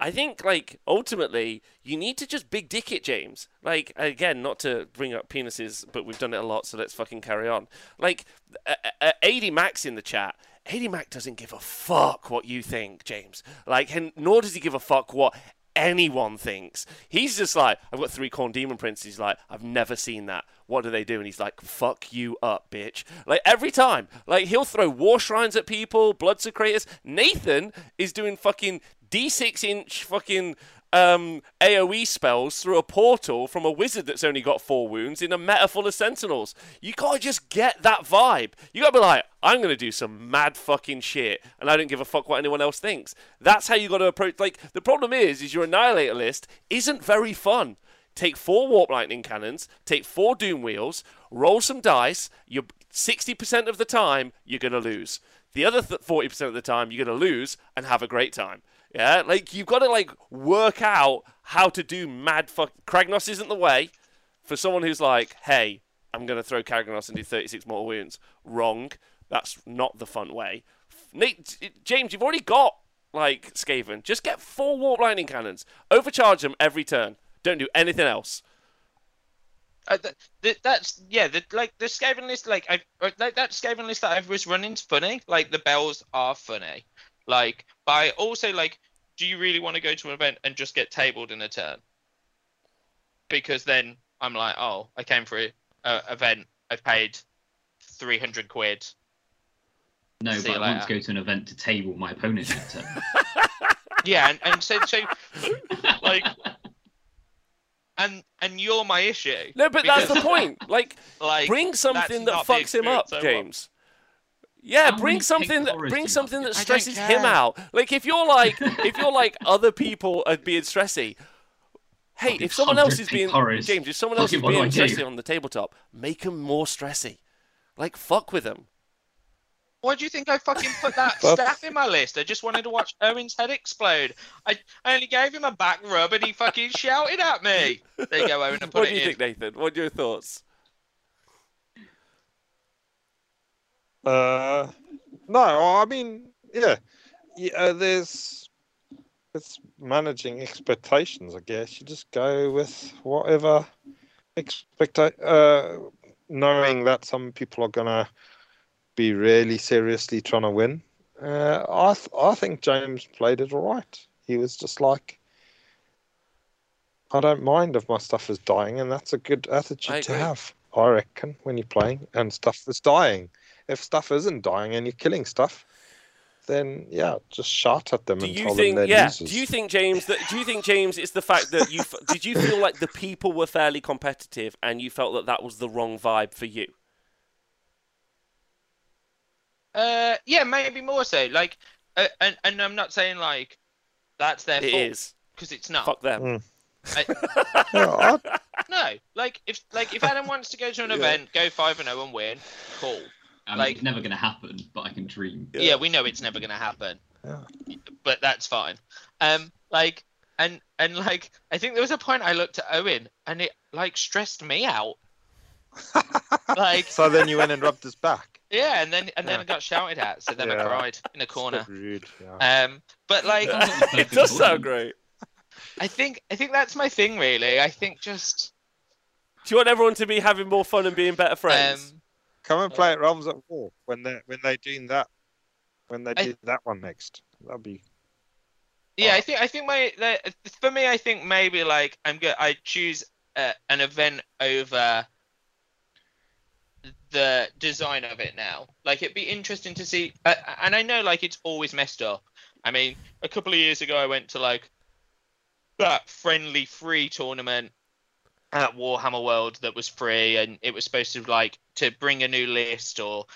I think, like, ultimately, you need to just big dick it, James. Like, again, not to bring up penises, but we've done it a lot, so let's fucking carry on. Like, uh, uh, 80 Max in the chat. 80 Mac doesn't give a fuck what you think, James. Like, and nor does he give a fuck what anyone thinks. He's just like, I've got three Khorne demon princes. He's like, I've never seen that. What do they do? And he's like, fuck you up, bitch. Like every time. Like he'll throw war shrines at people, Bloodsecrators. Nathan is doing fucking D6 inch fucking um, AoE spells through a portal from a wizard that's only got four wounds in a meta full of sentinels. You can't just get that vibe. You gotta be like, I'm gonna do some mad fucking shit, and I don't give a fuck what anyone else thinks. That's how you gotta approach. Like the problem is, is your annihilator list isn't very fun. Take four warp lightning cannons, take four doom wheels, roll some dice. You're 60% of the time you're gonna lose. The other th- 40% of the time you're gonna lose and have a great time. Yeah, like you've got to like work out how to do mad fuck. Kragnos isn't the way for someone who's like, hey, I'm gonna throw Kragnos and do 36 mortal wounds. Wrong. That's not the fun way. Nate, James, you've already got like Skaven. Just get four warp lightning cannons. Overcharge them every turn. Don't do anything else. Uh, th- th- that's yeah. The, like the Skaven list, like I uh, like that Skaven list that I was running's funny. Like the bells are funny. Like, but I also like. Do you really want to go to an event and just get tabled in a turn? Because then I'm like, oh, I came for a uh, event. I've paid three hundred quid. No, See but you I want to go to an event to table my opponent. next turn. Yeah, and, and so so like, and and you're my issue. No, but that's the point. Like, Like, bring something that fucks him up, experience I want. James. Yeah, How bring something that horrors bring something that stresses him out. Like if you're like if you're like other people are being stressy. Hey, if someone else is being horrors. James, if someone else is Fucking what being do I do? stressy on the tabletop, make them more stressy. Like, fuck with them. Why do you think I fucking put that That's- staff in my list? I just wanted to watch Owen's head explode. I, I only gave him a back rub and he fucking shouted at me. There you go, Owen. I put What do you in. think, Nathan? What are your thoughts? Uh, no, I mean, yeah, yeah. uh, There's it's managing expectations. I guess you just go with whatever expect. Uh, knowing that some people are gonna be really seriously trying to win. Uh, I th- I think James played it all right. He was just like. I don't mind if my stuff is dying, and that's a good attitude to have. I reckon when you're playing and stuff is dying if stuff isn't dying and you're killing stuff, then yeah, just shout at them Do and you tell think? them they're Yeah. losers. Do you think James? That do you think James? It's the fact that you did you feel like the people were fairly competitive, and you felt that that was the wrong vibe for you? Uh, yeah, maybe more so. Like, uh, and and I'm not saying like that's their It fault because it's not. Fuck them. Mm. I, Yeah, I- no, like if like if Adam wants to go to an Yeah. event, go five and zero and win, cool. I mean, Like- it's never going to happen, but I can dream. Yeah. Yeah. we know it's never gonna happen. Yeah. But that's fine. Um, like and and like I think there was a point I looked at Owen and it like stressed me out. like so then you went and rubbed his back. yeah, and then and then Yeah. I got shouted at, so then I cried in a corner. bit rude. Yeah. Um, but like it does sound great. I think I think that's my thing really. I think just Do you want everyone to be having more fun and being better friends? um Come and play at Realms at War when they when they doing that when they do that one next. That'll be Yeah, I think I think my the, for me, I think maybe like I'm good. I choose uh, an event over the design of it now. Like it'd be interesting to see, uh, and I know like it's always messed up. I mean, a couple of years ago, I went to like that friendly free tournament at Warhammer World that was free, and it was supposed to like to bring a new list or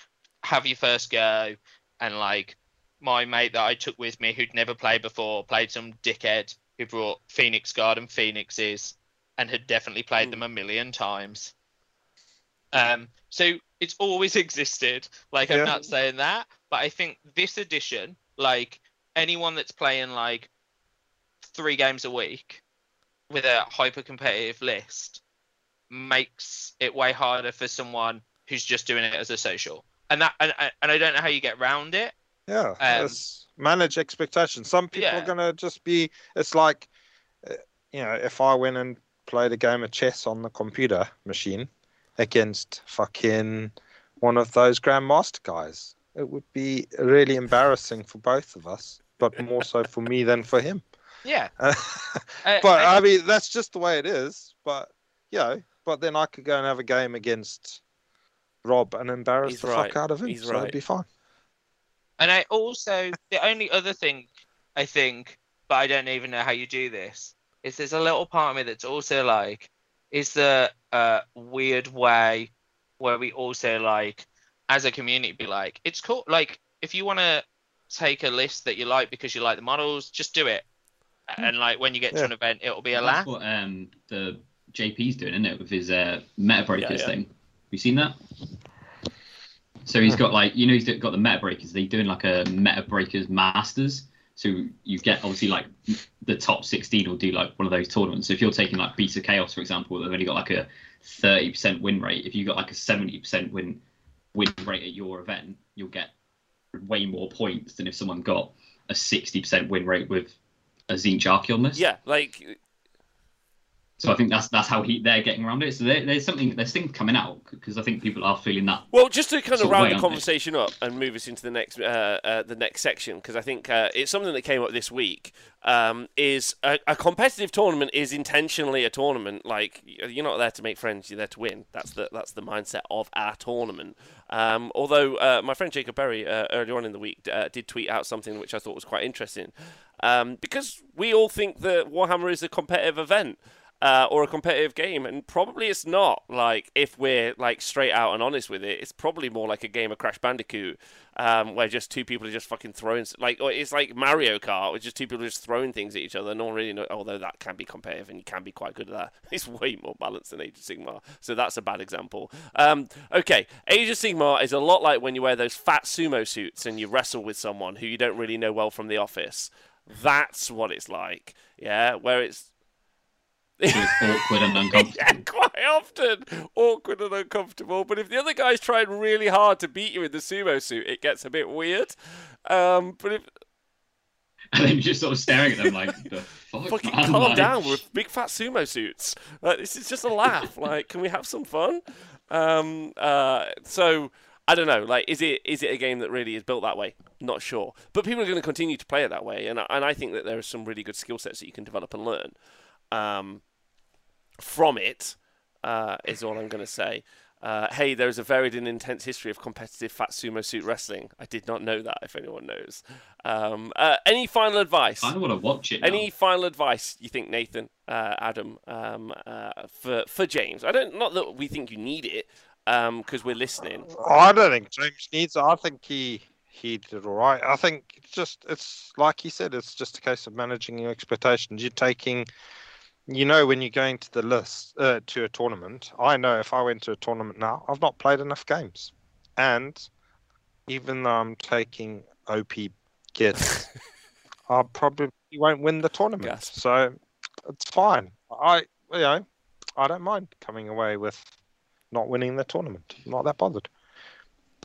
have your first go, and like my mate that I took with me who'd never played before played some dickhead who brought Phoenix Guard and Phoenixes and had definitely played them a million times. Um, so it's always existed. Like Yeah. I'm not saying that, but I think this edition, like anyone that's playing like three games a week with a hyper competitive list makes it way harder for someone who's just doing it as a social. And that and, and I don't know how you get around it. yeah. Um, manage expectations. Some people yeah. are gonna just be. It's like, uh, you know, if I went and played a game of chess on the computer machine against fucking one of those grandmaster guys, it would be really embarrassing for both of us, but more so for me than for him. Yeah. Uh, but I- I, mean, that's just the way it is. But you know, but then I could go and have a game against Rob and embarrass the right. fuck out of him. He's so right. it'd be fine. And I also the only other thing I think, but I don't even know how you do this, is there's a little part of me that's also like, is there a uh, weird way where we also like, as a community, be like, it's cool. Like, if you want to take a list that you like because you like the models, just do it. And like when you get to Yeah. an event, it'll be a laugh. That's what um, the JP's doing, isn't it, with his uh, Meta Breakers yeah. thing? Have you seen that? So he's got like, you know, he's got the Meta Breakers. They're doing like a Meta Breakers Masters. So you get obviously like the top 16 will do like one of those tournaments. So if you're taking like Beasts of Chaos, for example, they've only got like a 30% win rate. If you got like a 70% win win rate at your event, you'll get way more points than if someone got a 60% win rate with a Tzeentch Archaon list. Yeah, like So I think that's that's how he they're getting around it. So there, there's something there's things coming out because I think people are feeling that. Well, just to kind of round way, the conversation up and move us into the next uh, uh, the next section, because I think uh, it's something that came up this week. Um, is a, a competitive tournament is intentionally a tournament. Like you're not there to make friends; you're there to win. That's the that's the mindset of our tournament. Um, although uh, my friend Jacob Berry uh, earlier on in the week uh, did tweet out something which I thought was quite interesting, um, because we all think that Warhammer is a competitive event. uh, or a competitive game, and probably it's not. Like if we're like straight out and honest with it, it's probably more like a game of Crash Bandicoot, um, where just two people are just fucking throwing like, or it's like Mario Kart, where just two people are just throwing things at each other. No one really. Although that can be competitive and you can be quite good at that. It's way more balanced than Age of Sigmar, so that's a bad example. Um, okay, Age of Sigmar is a lot like when you wear those fat sumo suits and you wrestle with someone who you don't really know well from the office. That's what it's like. Yeah, where it's awkward and uncomfortable. yeah, quite often awkward and uncomfortable. But if the other guy's trying really hard to beat you in the sumo suit, it gets a bit weird. Um, but if And then you're just sort of staring at them like, the fuck? fucking man?" calm Like- down with big fat sumo suits, like this is just a laugh. like, can we have some fun? Um, uh, so I don't know. Like, is it is it a game that really is built that way? Not sure. But people are going to continue to play it that way, and I- and I think that there are some really good skill sets that you can develop and learn. Um, from it uh, is all I'm going to say. Uh, hey, there's a varied and intense history of competitive fat sumo suit wrestling. I did not know that. If anyone knows, um, uh, any final advice? I want to watch it. Now. Any final advice you think, Nathan, uh, Adam, um, uh, for for James? I don't. Not that we think you need it, because we're listening. I don't think James needs it. I think he he did all right. I think it's just it's like he said. It's just a case of managing your expectations. You're taking, you know, when you're going to the list uh, to a tournament. I know if I went to a tournament now, I've not played enough games, and even though I'm taking OP kits, I probably won't win the tournament. Gasp. So it's fine. I you know I don't mind coming away with not winning the tournament. I'm not that bothered.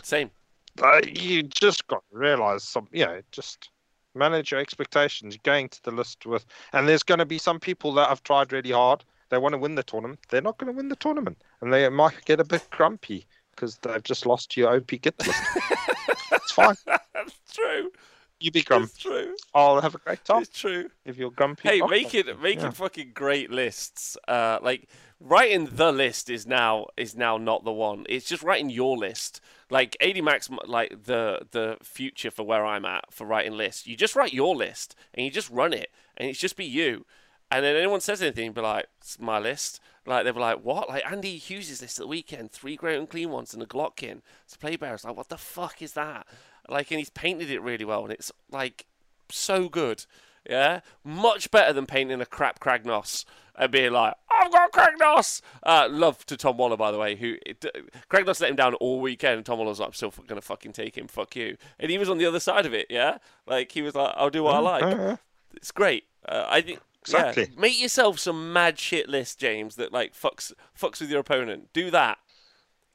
Same. But you just got to realize some, you know, just manage your expectations. Going to the list with, and there's going to be some people that have tried really hard. They want to win the tournament. They're not going to win the tournament, and they might get a bit grumpy because they've just lost to your OP git list. it's fine. That's true. You be grumpy. It's true. I'll have a great time It's true. if you're grumpy. Hey, make it making making Yeah. fucking great lists. Uh, like writing the list is now is now not the one. It's just writing your list. Like 80 Max, like the the future for where I'm at for writing lists. You just write your list and you just run it, and it's just be you. And then anyone says anything, be like, "It's my list." Like they'll be like, "What?" Like Andy Hughes' list at the weekend: three Great Unclean Ones and a Glottkin. It's Plaguebearers. Like, what the fuck is that? Like, and he's painted it really well, and it's like so good. Yeah, much better than painting a crap Kragnos and being like, "I've got Kragnos." Uh, love to Tom Waller, by the way. Who it, Kragnos let him down all weekend, and Tom Waller's like, "I'm still gonna fucking take him. Fuck you." And he was on the other side of it. Yeah, like he was like, "I'll do what I like." Uh, It's great. Uh, I think. Exactly. Yeah, make yourself some mad shit list, James. That like fucks fucks with your opponent. Do that.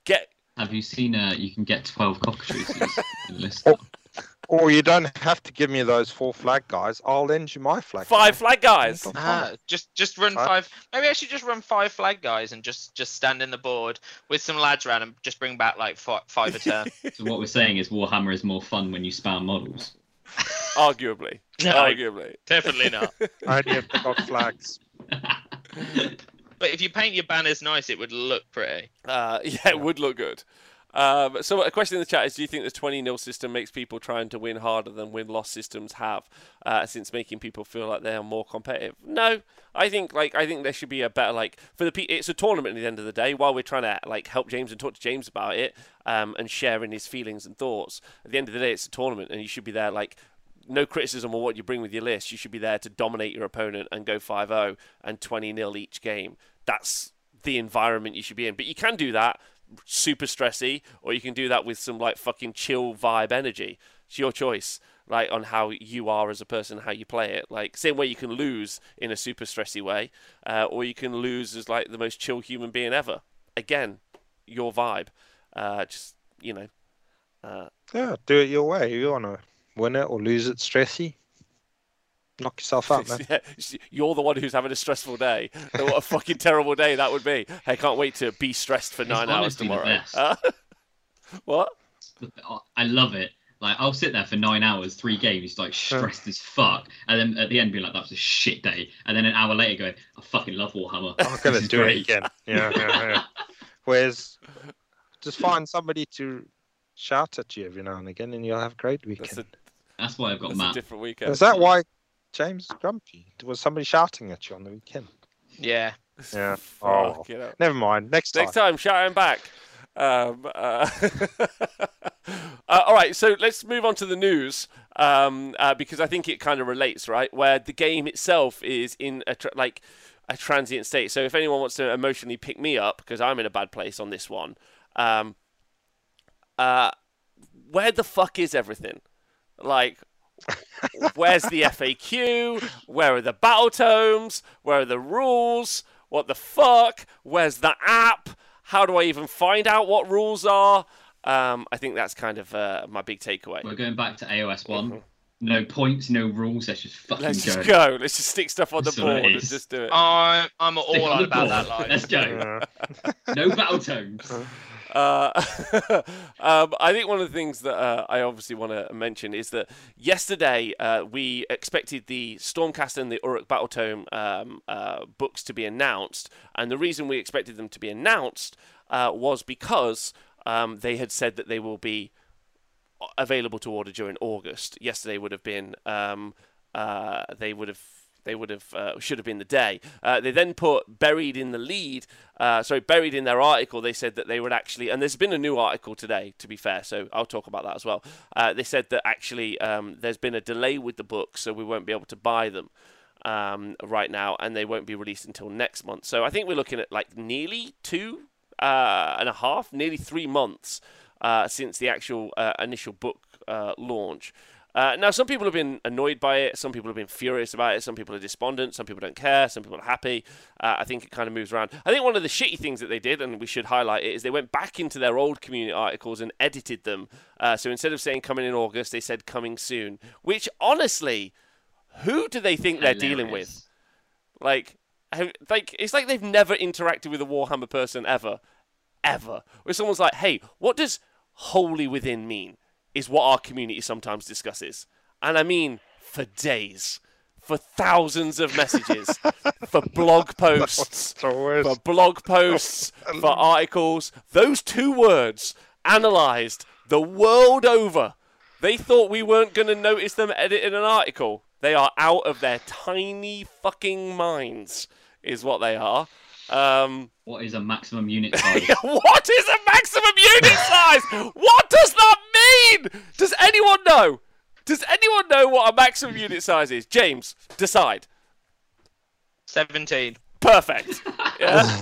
Get Have you seen? Uh, you can get twelve cockatrices in the list. Oh. Or you don't have to give me those four flag guys. I'll lend you my flag. five flag guys. Ah, just just run Right. five. Maybe I should just run five flag guys and just just stand in the board with some lads around and just bring back like five, five a turn. So what we're saying is Warhammer is more fun when you spam models. Arguably. No. Arguably. Definitely not. I only if they got flags. But if you paint your banners nice, it would look pretty. Uh, yeah, it would look good. Um, so a question in the chat is: Do you think the 20 0 system makes people trying to win harder than win loss systems have, uh, since making people feel like they are more competitive? No, I think like I think there should be a better like for the pe- it's a tournament at the end of the day. While we're trying to like help James and talk to James about it, um, and sharing his feelings and thoughts. At the end of the day, it's a tournament, and you should be there like. No criticism on what you bring with your list. You should be there to dominate your opponent and go 5 0 and 20 0 each game. That's the environment you should be in. But you can do that super stressy, or you can do that with some like fucking chill vibe energy. It's your choice, like on how you are as a person, how you play it. Like same way you can lose in a super stressy way, uh, or you can lose as like the most chill human being ever. Again, your vibe. Uh, just you know, uh, Yeah, do it your way. You want to win it or lose it stressy? Knock yourself out, man. yeah, you're the one who's having a stressful day. what a fucking terrible day that would be. I can't wait to be stressed for nine hours tomorrow. Uh, what? I love it. Like I'll sit there for nine hours, three games, like stressed as fuck, and then at the end be like, "That was a shit day," and then an hour later going, "I fucking love Warhammer." I'm gonna This is do it again. Yeah, yeah, yeah. Whereas, just find somebody to shout at you every now and again, and you'll have a great That's weekend. a, That's why I've got that's a Matt. different weekend. Is that why James is grumpy? Was somebody shouting at you on the weekend? Yeah, Yeah. Oh, Fuck, you know. never mind. Next time. Next time, shout back. Um, uh, uh, all right, so let's move on to the news um, uh, because I think it kind of relates, right? Where the game itself is in a tra- like a transient state. So if anyone wants to emotionally pick me up because I'm in a bad place on this one, um, uh, where the fuck is everything? Like, where's the FAQ? Where are the battle tomes? Where are the rules? What the fuck? Where's the app? How do I even find out what rules are? Um, I think that's kind of uh, my big takeaway. We're going back to AOS one. No points, no rules. Let's just fucking Let's go. just go. Let's just stick stuff on the That's board and is. just do it. I'm I'm all Stick on on the about board. that line. Let's go. No battle tomes. Uh, um, I think one of the things that uh, I obviously want to mention is that yesterday uh, we expected the Stormcast and the Orruk Battletome um, uh, books to be announced, and the reason we expected them to be announced uh, was because um, they had said that they will be available to order during August. Yesterday would have been um, uh, they would have they would have uh, should have been the day. Uh, they then put buried in the lead. Uh, sorry, buried in their article. They said that they would actually, and there's been a new article today. To be fair, so I'll talk about that as well. Uh, they said that actually um, there's been a delay with the books, so we won't be able to buy them. Um, right now, and they won't be released until next month. So I think we're looking at like nearly two uh, and a half, nearly three months uh, since the actual initial book launch. Uh, now, some people have been annoyed by it. Some people have been furious about it. Some people are despondent. Some people don't care. Some people are happy. Uh, I think it kind of moves around. I think one of the shitty things that they did, and we should highlight it, is they went back into their old community articles and edited them. Uh, so instead of saying coming in August, they said coming soon. Which, honestly, who do they think they're dealing with? Like, like it's like they've never interacted with a Warhammer person ever, ever. Where someone's like, "Hey, what does wholly within mean?" Is what our community sometimes discusses, and I mean for days, for thousands of messages, for blog posts, for blog posts, for articles. Those two words analysed the world over. They thought we weren't going to notice them editing an article. They are out of their tiny fucking minds, is what they are. Um, What is a maximum unit size? what is a maximum unit size? What does that mean? Does anyone know? Does anyone know what a maximum unit size is? James, decide. Seventeen. Perfect. Yeah.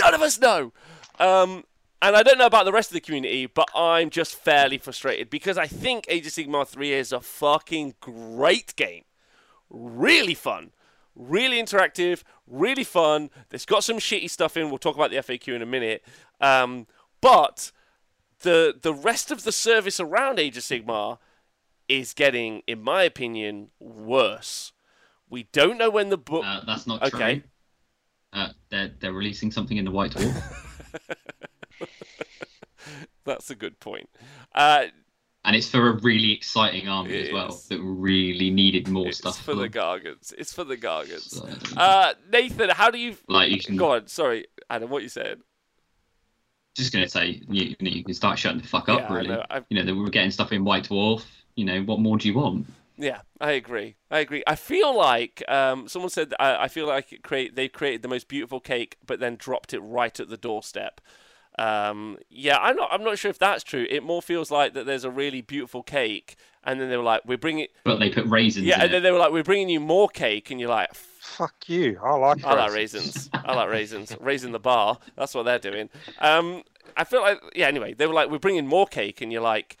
None of us know. Um, and I don't know about the rest of the community, but I'm just fairly frustrated because I think Age of Sigmar 3 is a fucking great game. Really fun. Really interactive. Really fun. It's got some shitty stuff in. We'll talk about the FAQ in a minute. Um, but the the rest of the service around Age of Sigmar is getting, in my opinion, worse. We don't know when the book. Uh, that's not Okay. true. Uh, they're they're releasing something in the White Dwarf. That's a good point. Uh, and it's for a really exciting army as well is. that really needed more it's stuff. for the them. Gargants. It's for the Gargants. So, Uh, Nathan, how do you? like you can Go on. Sorry, Adam. What you said? Just gonna say you, you can start shutting the fuck up Yeah, really. You know that we were getting stuff in White Dwarf. You know what more do you want? Yeah, I agree. I agree. I feel like um, someone said I, I feel like it create they created the most beautiful cake, but then dropped it right at the doorstep. Um, yeah, I'm not. I'm not sure if that's true. It more feels like that there's a really beautiful cake, and then they were like, "We're bringing." But they put raisins. Yeah, and it. then they were like, "We're bringing you more cake," and you're like, fuck you. I like I like raisins. I like raisins. Raising the bar. That's what they're doing. Um, I feel like yeah. Anyway, they were like, "We're bringing more cake," and you're like,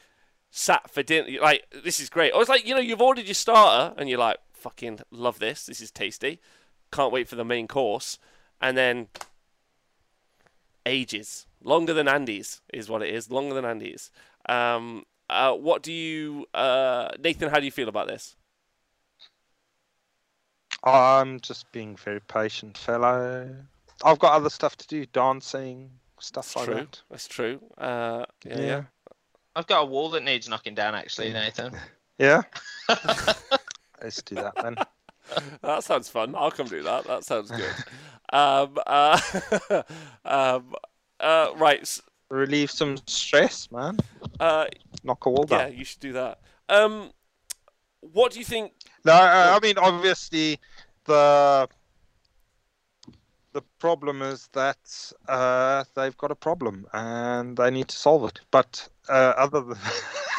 "Sat for dinner." You're like, this is great. Or it's like you know, you've ordered your starter, and you're like, "Fucking love this. This is tasty. Can't wait for the main course." And then ages longer than Andy's is what it is. Longer than Andy's. Um, uh, what do you, uh, Nathan? How do you feel about this? I'm just being very patient, fellow. I've got other stuff to do, dancing, stuff That's like true. that. That's true. Uh, yeah, yeah. I've got a wall that needs knocking down, actually, Nathan. Yeah. Let's do that then. That sounds fun. I'll come do that. That sounds good. um, uh, um, uh, right. Relieve some stress, man. Uh, Knock a wall down. yeah, you should do that. Um, what do you think? No, uh, I mean obviously the the problem is that uh, they've got a problem and they need to solve it. But uh, other than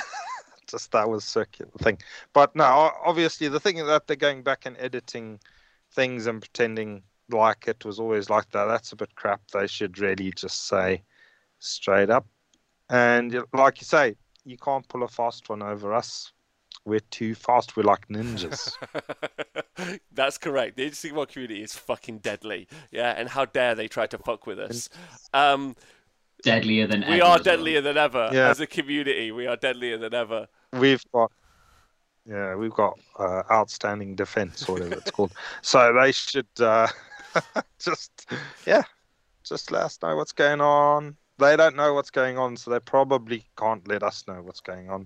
just that was circular thing. But no, obviously the thing that they're going back and editing things and pretending like it was always like that. That's a bit crap. They should really just say straight up. And like you say, you can't pull a fast one over us. We're too fast. We're like ninjas. That's correct. The Age of community is fucking deadly. Yeah, and how dare they try to fuck with us? Um, Deadlier than ever. we are as well. deadlier than ever Yeah. as a community. We are deadlier than ever. we've got yeah we've got uh, outstanding defense or whatever it's called so they should uh, just yeah just let us know what's going on they don't know what's going on so they probably can't let us know what's going on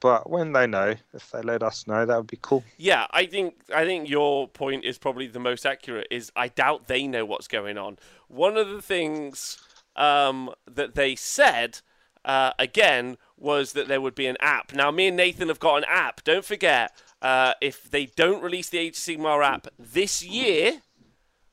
but when they know if they let us know that would be cool Yeah, I think I think your point is probably the most accurate. Is I doubt they know what's going on. One of the things um, that they said uh, again was that there would be an app. Now, me and Nathan have got an app. Don't forget, uh, if they don't release the Age of Sigmar app this year,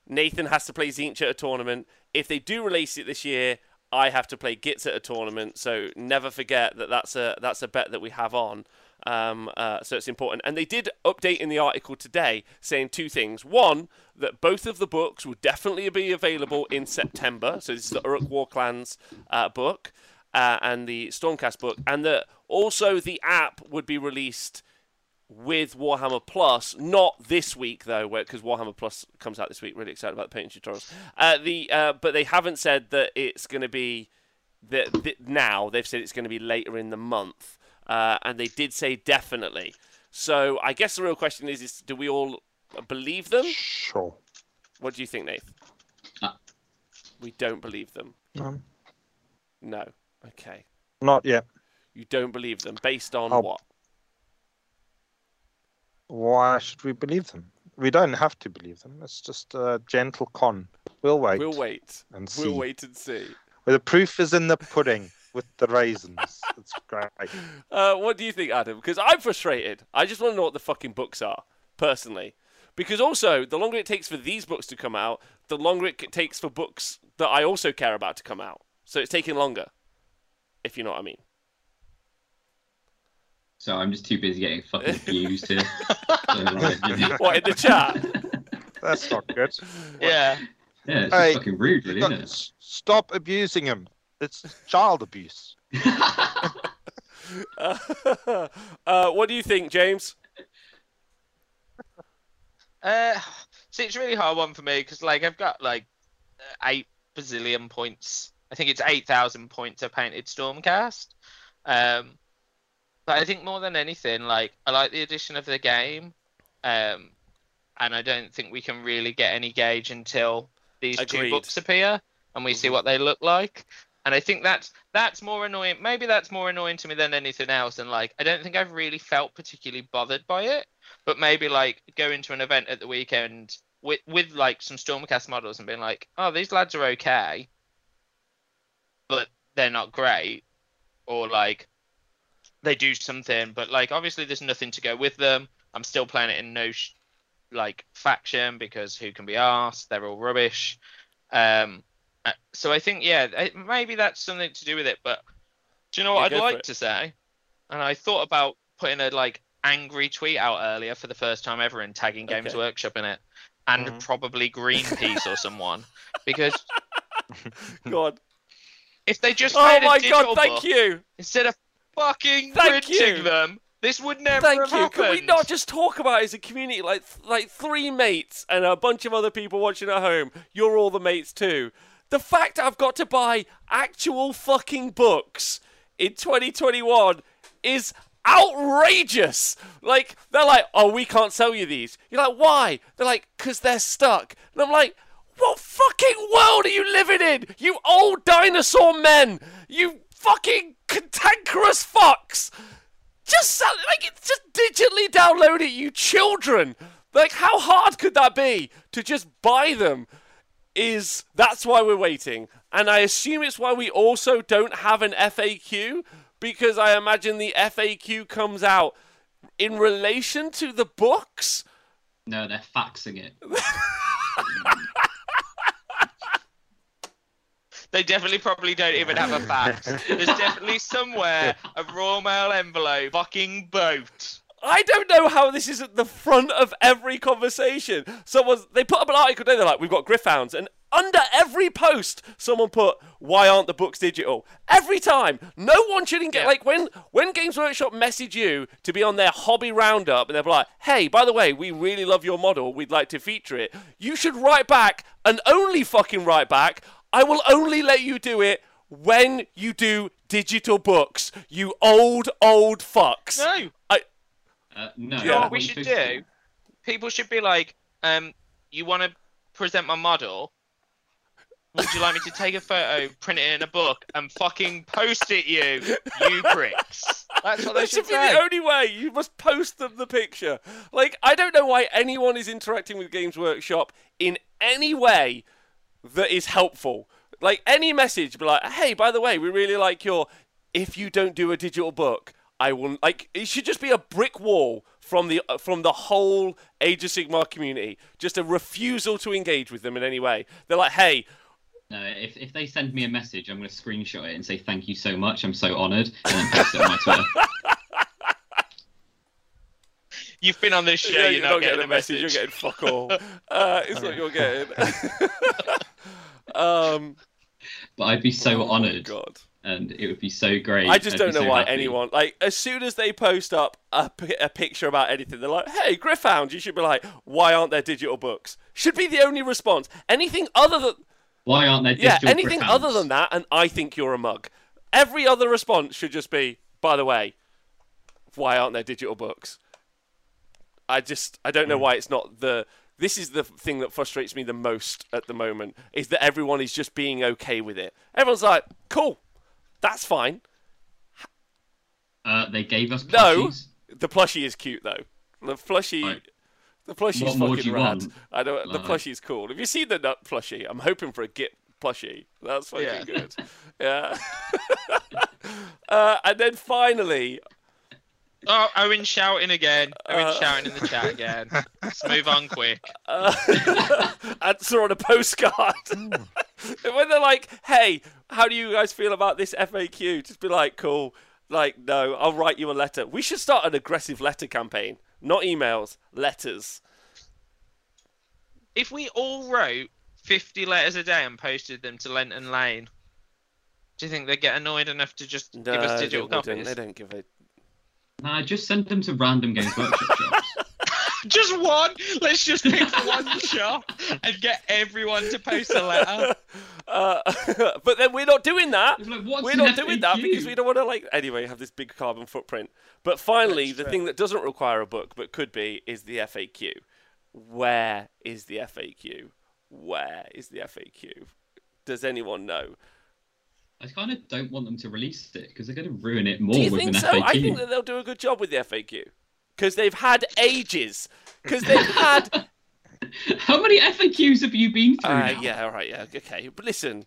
Nathan has to play Tzeentch at a tournament. If they do release it this year, I have to play Gitz at a tournament. So never forget that that's a that's a bet that we have on. Um, uh, so it's important. And they did update in the article today saying two things. One, that both of the books will definitely be available in September. So this is the Orruk War Clans uh, book uh, and the Stormcast book. And that also the app would be released with Warhammer Plus, not this week though, because Warhammer Plus comes out this week. Really excited about the painting tutorials. Uh, the uh, but they haven't said that it's going to be that th- now. They've said it's going to be later in the month, uh, and they did say definitely. So I guess the real question is: is do we all believe them? sure What do you think, Nath? Uh. We don't believe them. um, No. Okay. not yet You don't believe them based on I'll- what? Why should we believe them we don't have to believe them it's just a gentle con we'll wait We'll wait. and see We'll wait and see. Well, the proof is in the pudding with the raisins. It's great. Uh, what do you think, Adam? Because I'm frustrated. I just want to know what the fucking books are, personally. Because also, the longer it takes for these books to come out, the longer it takes for books that I also care about to come out. So it's taking longer, if you know what I mean. So I'm just too busy getting fucking abused here. What, in the chat? That's not good. Yeah. yeah, it's just Hey, fucking rude, really, Stop, isn't it? stop abusing him. It's child abuse. uh, what do you think, James? Uh, see, it's a really hard one for me because, like, I've got like eight bazillion points. I think it's eight thousand points of painted Stormcast. Um, but I think more than anything, like, I like the addition of the game. Um, and I don't think we can really get any gauge until these Agreed. two books appear and we see Mhm. what they look like. And I think that's that's more annoying. Maybe that's more annoying to me than anything else. And like, I don't think I've really felt particularly bothered by it. But maybe like going to an event at the weekend with with like some Stormcast models and being like, oh, these lads are okay, but they're not great, or like they do something, but like obviously there's nothing to go with them. I'm still playing it in no sh- like faction because who can be asked? They're all rubbish. Um, uh, so I think yeah, I- maybe that's something to do with it. But do you know what Yeah, go I'd like it. to say? And I thought about putting a like angry tweet out earlier for the first time ever and tagging Games Okay. Workshop in it, and Mhm. probably Greenpeace or someone because God. if they just Oh my digital God, thank book you. instead of fucking Thank printing you. them, this would never Thank have you. happened. Can we not just talk about it as a community, like like three mates and a bunch of other people watching at home? You're all the mates too. The fact I've got to buy actual fucking books in 2021 is outrageous. Like they're like, "Oh, we can't sell you these." You're like, "Why?" They're like, "Cause they're stuck." And I'm like, "What fucking world are you living in? You old dinosaur men! You fucking cantankerous fox. Just sell, like it's just digitally download it, you children. Like how hard could that be to just buy them? Is that's why we're waiting, and I assume it's why we also don't have an FAQ because I imagine the FAQ comes out in relation to the books. No, they're faxing it. They definitely probably don't even have a fax. There's definitely somewhere a Royal Mail envelope fucking boat. I don't know how this is at the front of every conversation. Someone's they put up an article today, they're like, we've got Gryph-hounds, and under every post, someone put, "Why aren't the books digital?" Every time, no one should get Yeah. like when when Games Workshop message you to be on their hobby roundup, and they're like, "Hey, by the way, we really love your model. We'd like to feature it." You should write back and only fucking write back. I will only let you do it when you do digital books. You old old fucks. No, I Uh, no. You know what we should do? People should be like, um, you want to present my model? Would you like me to take a photo, print it in a book, and fucking post it you, you pricks? That's what they should do. That should should be the only way. You must post them the picture. Like, I don't know why anyone is interacting with Games Workshop in any way that is helpful. Like, any message, be like, hey, by the way, we really like your. If you don't do a digital book, I will. Like, it should just be a brick wall from the uh, from the whole Age of Sigmar community. Just a refusal to engage with them in any way. They're like, hey, No, if, if they send me a message, I'm going to screenshot it and say thank you so much. I'm so honoured, and then post it on my Twitter. You've been on this show, yeah, you're, not getting, a message. You're getting fuck all. uh, it's what you're getting. um, But I'd be so oh honoured, God. and it would be so great. I just I'd don't know so why happy. anyone like as soon as they post up a, a picture about anything, they're like, "Hey, Gryph-hound," you should be like, "Why aren't there digital books?" Should be the only response. Anything other than Why aren't there yeah, anything Gryph-hounds? other than that, and I think you're a mug. Every other response should just be, "By the way, why aren't there digital books?" I just I don't know why it's not the. This is the thing that frustrates me the most at the moment is that everyone is just being okay with it. Everyone's like, "Cool, that's fine." Uh, they gave us No, the plushie is cute though. The plushie, Right. the plushie's What more do fucking you rad. want? I know the Like- plushie's cool. Have you seen the nut plushie? I'm hoping for a git plushie. That's fucking Yeah. good. Yeah. uh, and then finally, Oh, Owen shouting again. Owen Uh, shouting in the chat again. Let's move on quick. uh, answer on a postcard. when they're like, "Hey, how do you guys feel about this FAQ?" Just be like, "Cool." Like, no, I'll write you a letter. We should start an aggressive letter campaign. Not emails, letters. If we all wrote 50 letters a day and posted them to Lenton Lane, do you think they'd get annoyed enough to just No, give us digital wouldn't. copies? They don't give a Nah, just send them to random Games Workshop shops. Just one. Let's just pick one shop and get everyone to post a letter. Uh, but then we're not doing that. Like, We're an not doing that because we don't want to like anyway have this big carbon footprint. But finally, the thing that doesn't require a book but could be is the FAQ. Where is the FAQ? Where is the FAQ? Does anyone know? I kind of don't want them to release it because they're going to ruin it more Do you with think an so? FAQ. I think that they'll do a good job with the FAQ because they've had ages. Because they've had How many FAQs have you been through? Uh, now? yeah, all right, yeah, okay. But listen,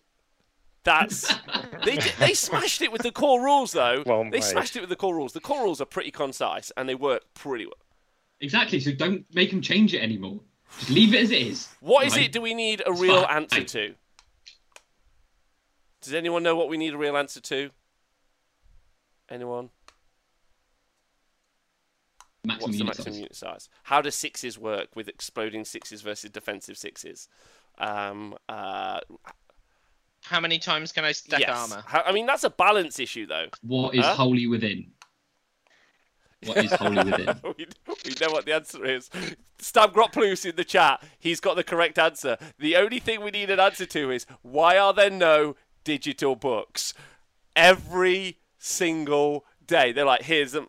that's they they smashed it with the core rules though. Well they made. smashed it with the core rules. The core rules are pretty concise and they work pretty well. Exactly. So don't make them change it anymore. Just leave it as it is. What is Right? it? Do we need a real fine. answer to? Does anyone know what we need a real answer to? Anyone? Maximum What's the unit maximum size. unit size? How do sixes work with exploding sixes versus defensive sixes? Um, uh, How many times can I stack yes. armor? How, I mean, that's a balance issue though. What is Huh? wholly within? What is wholly within? we, we know what the answer is. Stab Groplus in the chat. He's got the correct answer. The only thing we need an answer to is why are there no digital books? Every single day. They're like, here's them.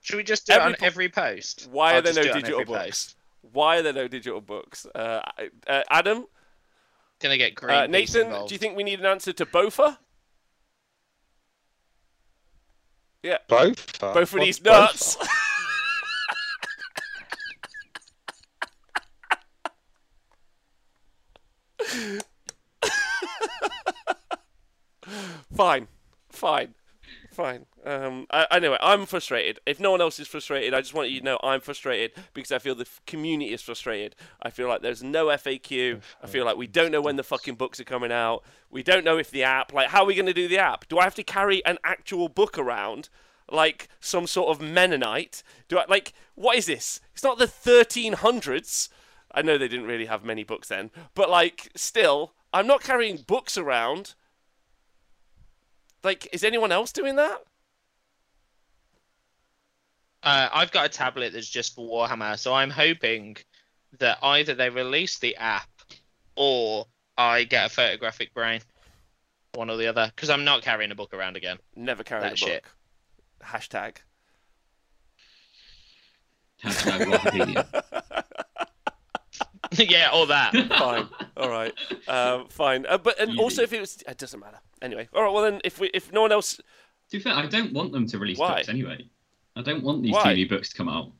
Should we just do Every it on po- every post? Why I'll are there no do it on digital books? post. Why are there no digital books? Uh, uh, Adam, Gonna get green. uh, Nathan, do you think we need an answer to Bofa? Yeah, Both? Uh, both of what's these both nuts. fine, fine, fine. Um, I, anyway, I'm frustrated. If no one else is frustrated, I just want you to know I'm frustrated because I feel the community is frustrated. I feel like there's no FAQ. I feel like we don't know when the fucking books are coming out. We don't know if the app, like, how are we going to do the app? Do I have to carry an actual book around? Like some sort of Mennonite? Do I like what is this? It's not the 1300s. I know they didn't really have many books then, but like still, I'm not carrying books around. Like, is anyone else doing that? Uh, I've got a tablet that's just for Warhammer, so I'm hoping that either they release the app or I get a photographic brain, one or the other, because I'm not carrying a book around again. Never carrying That a book. shit. Hashtag. Hashtag Wikipedia. yeah, all that. Fine. All right. Um, fine. Uh, but and also, if it was, it doesn't matter. Anyway. All right. Well, then, if we, if no one else, To be fair, I don't want them to release Why? books anyway. I don't want these Why? TV books to come out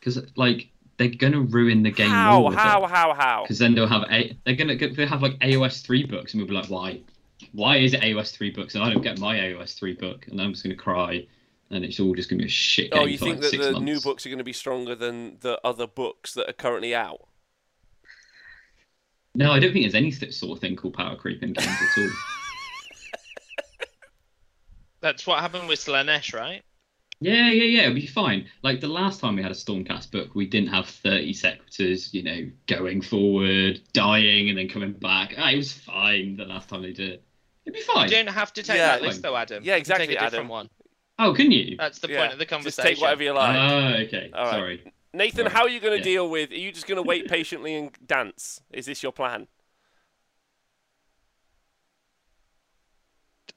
because, like, they're gonna ruin the game how, more how, how, how? Because then they'll have a they're gonna they'll have like AOS three books, and we'll be like, why? Why is it AOS three books, and I don't get my AOS three book, and I'm just gonna cry, and it's all just gonna be a shit game Oh, you think like that the months. new books are going to be stronger than the other books that are currently out? No, I don't think there's any sort of thing called power creep in games at all. That's what happened with Slaanesh, right? Yeah, yeah, yeah, it'll be fine. Like the last time we had a Stormcast book, we didn't have 30 Sequitors, you know, going forward, dying, and then coming back. Ah, it was fine the last time they did it. It'd be fine. You don't have to take Yeah, that list though, Adam. Yeah, You can exactly, Take a different Adam. one. Oh, can you? That's the Yeah, point of the Just conversation. take whatever you like. Oh, okay. All right. Sorry. Nathan, how are you going to yeah. deal with? Are you just going to wait patiently and dance? Is this your plan?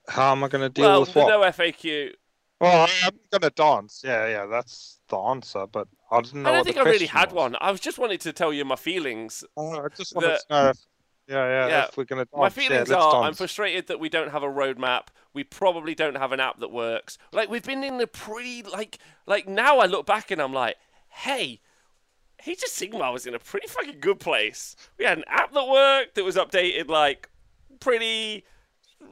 How am I going to deal well, with the what? no FAQ. Well, I'm going to dance. Yeah, yeah, that's the answer. But I didn't know. I don't think I really question had was. one. I was just wanted to tell you my feelings. Oh, I just wanted The- to know. If, yeah, yeah, Yeah, If we're going to dance, My feelings let's are I'm frustrated that we don't have a roadmap. We probably don't have an app that works. Like we've been in the pre, like like now I look back and I'm like, hey, Age of Sigmar was in a pretty fucking good place. We had an app that worked that was updated like pretty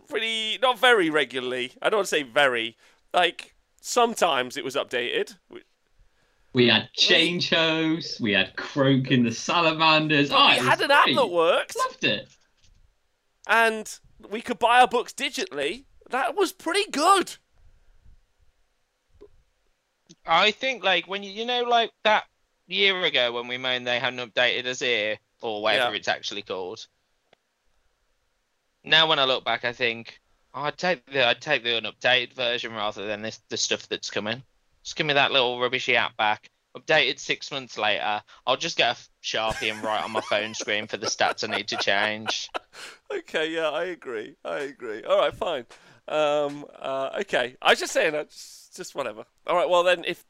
pretty not very regularly. I don't want to say very. Like sometimes it was updated. We had Changehosts, we had Kroak in the Salamanders. Oh, we had an app that worked. Loved it. and we could buy our books digitally. That was pretty good. I think like when you you know like that year ago when we moaned they hadn't updated Azyr or whatever Yeah. it's actually called. Now when I look back, I think oh, I'd take the I'd take the unupdated version rather than this the stuff that's coming. Just give me that little rubbishy app back. Updated six months later, I'll just get a sharpie and write on my phone screen for the stats I need to change. Okay, yeah, I agree. I agree. All right, fine. Um, uh, okay, I was just saying, uh, just, just whatever. All right, well then, if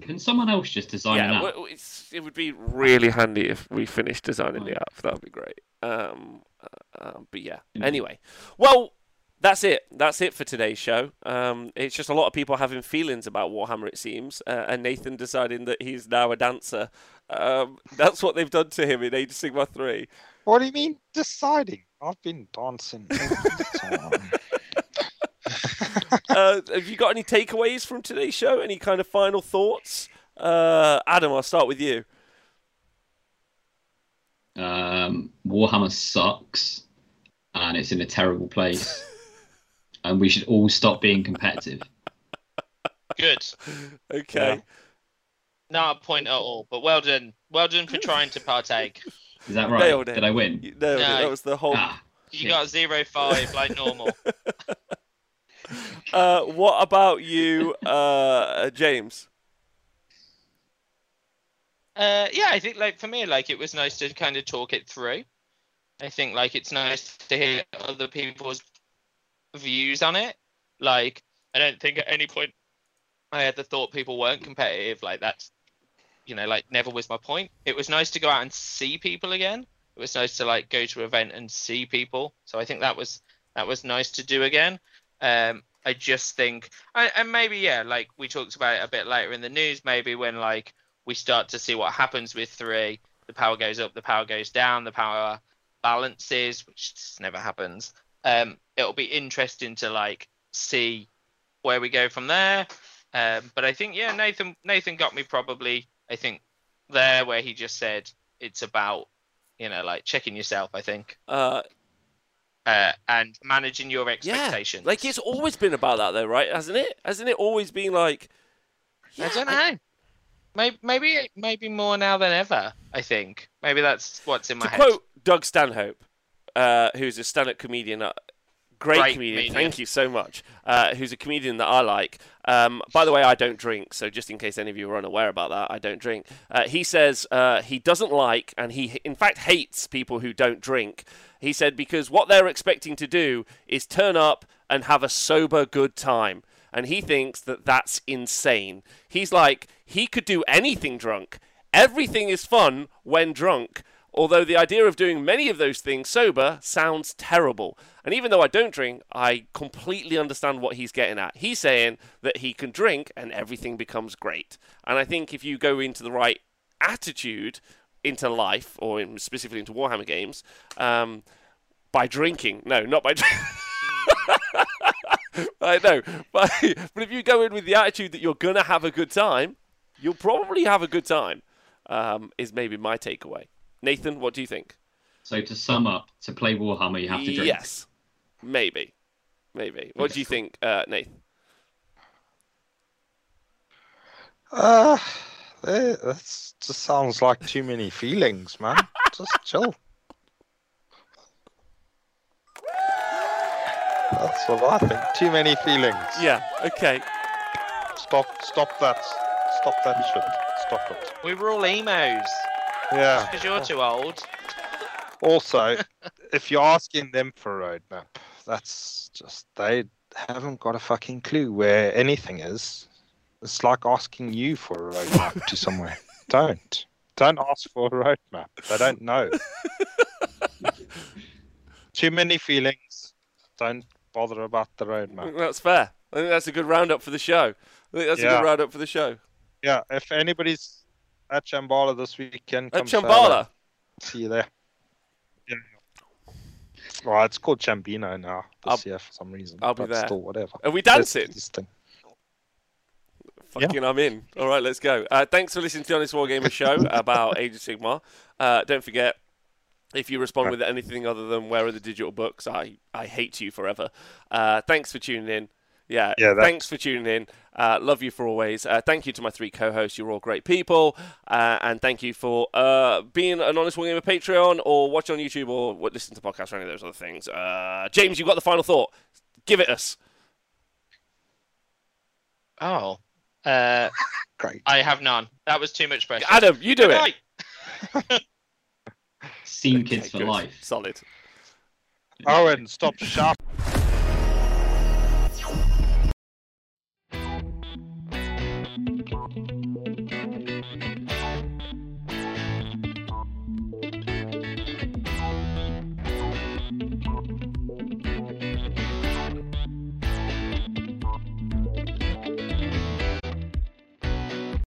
Can someone else just design an yeah, app? w- w- it's, it would be really handy if we finished designing the app. That would be great. Um, uh, um, but yeah. Mhm. Anyway, well, that's it. That's it for today's show. Um, it's just a lot of people having feelings about Warhammer, it seems, uh, and Nathan deciding that he's now a dancer. Um, that's what they've done to him in Age of Sigmar three. What do you mean deciding? I've been dancing all the time. uh, have you got any takeaways from today's show? Any kind of final thoughts? Uh, Adam, I'll start with you. Um, Warhammer sucks, and it's in a terrible place, and we should all stop being competitive. Good. Okay. Yeah. Not a point at all, but well done. Well done for trying to partake. Is that right? Did I win? You nailed it. No. That was the whole. Ah, You shit. got zero five like normal. Uh, what about you, uh, James? Uh, yeah, I think like for me, like it was nice to kind of talk it through. I think like it's nice to hear other people's views on it. Like I don't think at any point I had the thought people weren't competitive. Like that's, you know, like never was my point. It was nice to go out and see people again. It was nice to like go to an event and see people. So I think that was that was nice to do again. Um, I just think, and maybe yeah, like we talked about it a bit later in the news. Maybe when like we start to see what happens with three, the power goes up, the power goes down, the power balances, which never happens. Um, it'll be interesting to like see where we go from there. Um, but I think yeah, Nathan Nathan got me probably. I think there where he just said it's about you know like checking yourself. I think Uh, uh, and managing your yeah, expectations. like it's always been about that though, right? Hasn't it? Hasn't it always been like? I don't know. Maybe, maybe, maybe more now than ever. I think maybe that's what's in my To head. quote Doug Stanhope, uh, who's a stand-up comedian, uh, great, Great comedian, comedian. thank you so much, uh, who's a comedian that I like. Um, by the way, I don't drink, so just in case any of you are unaware about that, I don't drink. Uh, he says uh, he doesn't like, and he in fact hates people who don't drink. He said because what they're expecting to do is turn up and have a sober good time. And he thinks that that's insane. He's like, he could do anything drunk. Everything is fun when drunk. Although the idea of doing many of those things sober sounds terrible. And even though I don't drink, I completely understand what he's getting at. He's saying that he can drink and everything becomes great. And I think if you go into the right attitude into life, or in, specifically into Warhammer games, um, by drinking, no, not by drinking. I know, but, but if you go in with the attitude that you're gonna have a good time, you'll probably have a good time. Um, is maybe my takeaway. Nathan, what do you think? So to sum up, to play Warhammer, you have to drink. Yes, maybe, maybe. What do you think, uh, Nathan? Uh, eh, that just sounds like too many feelings, man. just chill. That's what I think. Too many feelings. Yeah. Okay. Stop. Stop that. Stop that shit. Stop it. We were all emos Yeah. because you're too old. Also, if you're asking them for a roadmap, that's just they haven't got a fucking clue where anything is. It's like asking you for a roadmap to somewhere. Don't. Don't ask for a roadmap. They don't know. Too many feelings. Don't bother about the roadmap. that's fair. I think that's a good roundup for the show. I think that's a good roundup for the show. Yeah, if anybody's at Chambala this weekend, At come Chambala. See you there. Yeah. Well, it's called Chambino now I'll- this year for some reason. I'll be there. Still, whatever. Are we dancing? This thing. Fucking, I'm in. All right, let's go. Uh, thanks for listening to the Honest Wargamer show about Age of Sigmar. Uh, don't forget, if you respond with anything other than where are the digital books, I, I hate you forever. Uh, thanks for tuning in. Yeah, Yeah, that- thanks for tuning in. Uh, love you for always. Uh, thank you to my three co-hosts. You're all great people. Uh, and thank you for uh, being an Honest Wargamer Patreon or watch on YouTube or what, listen to podcasts or any of those other things. Uh, James, you've got the final thought. Give it us. Oh, uh, Great. I have none. That was too much pressure. Adam, you do Good it. night. Scene kids for good. life. Solid. Owen, stop sharp.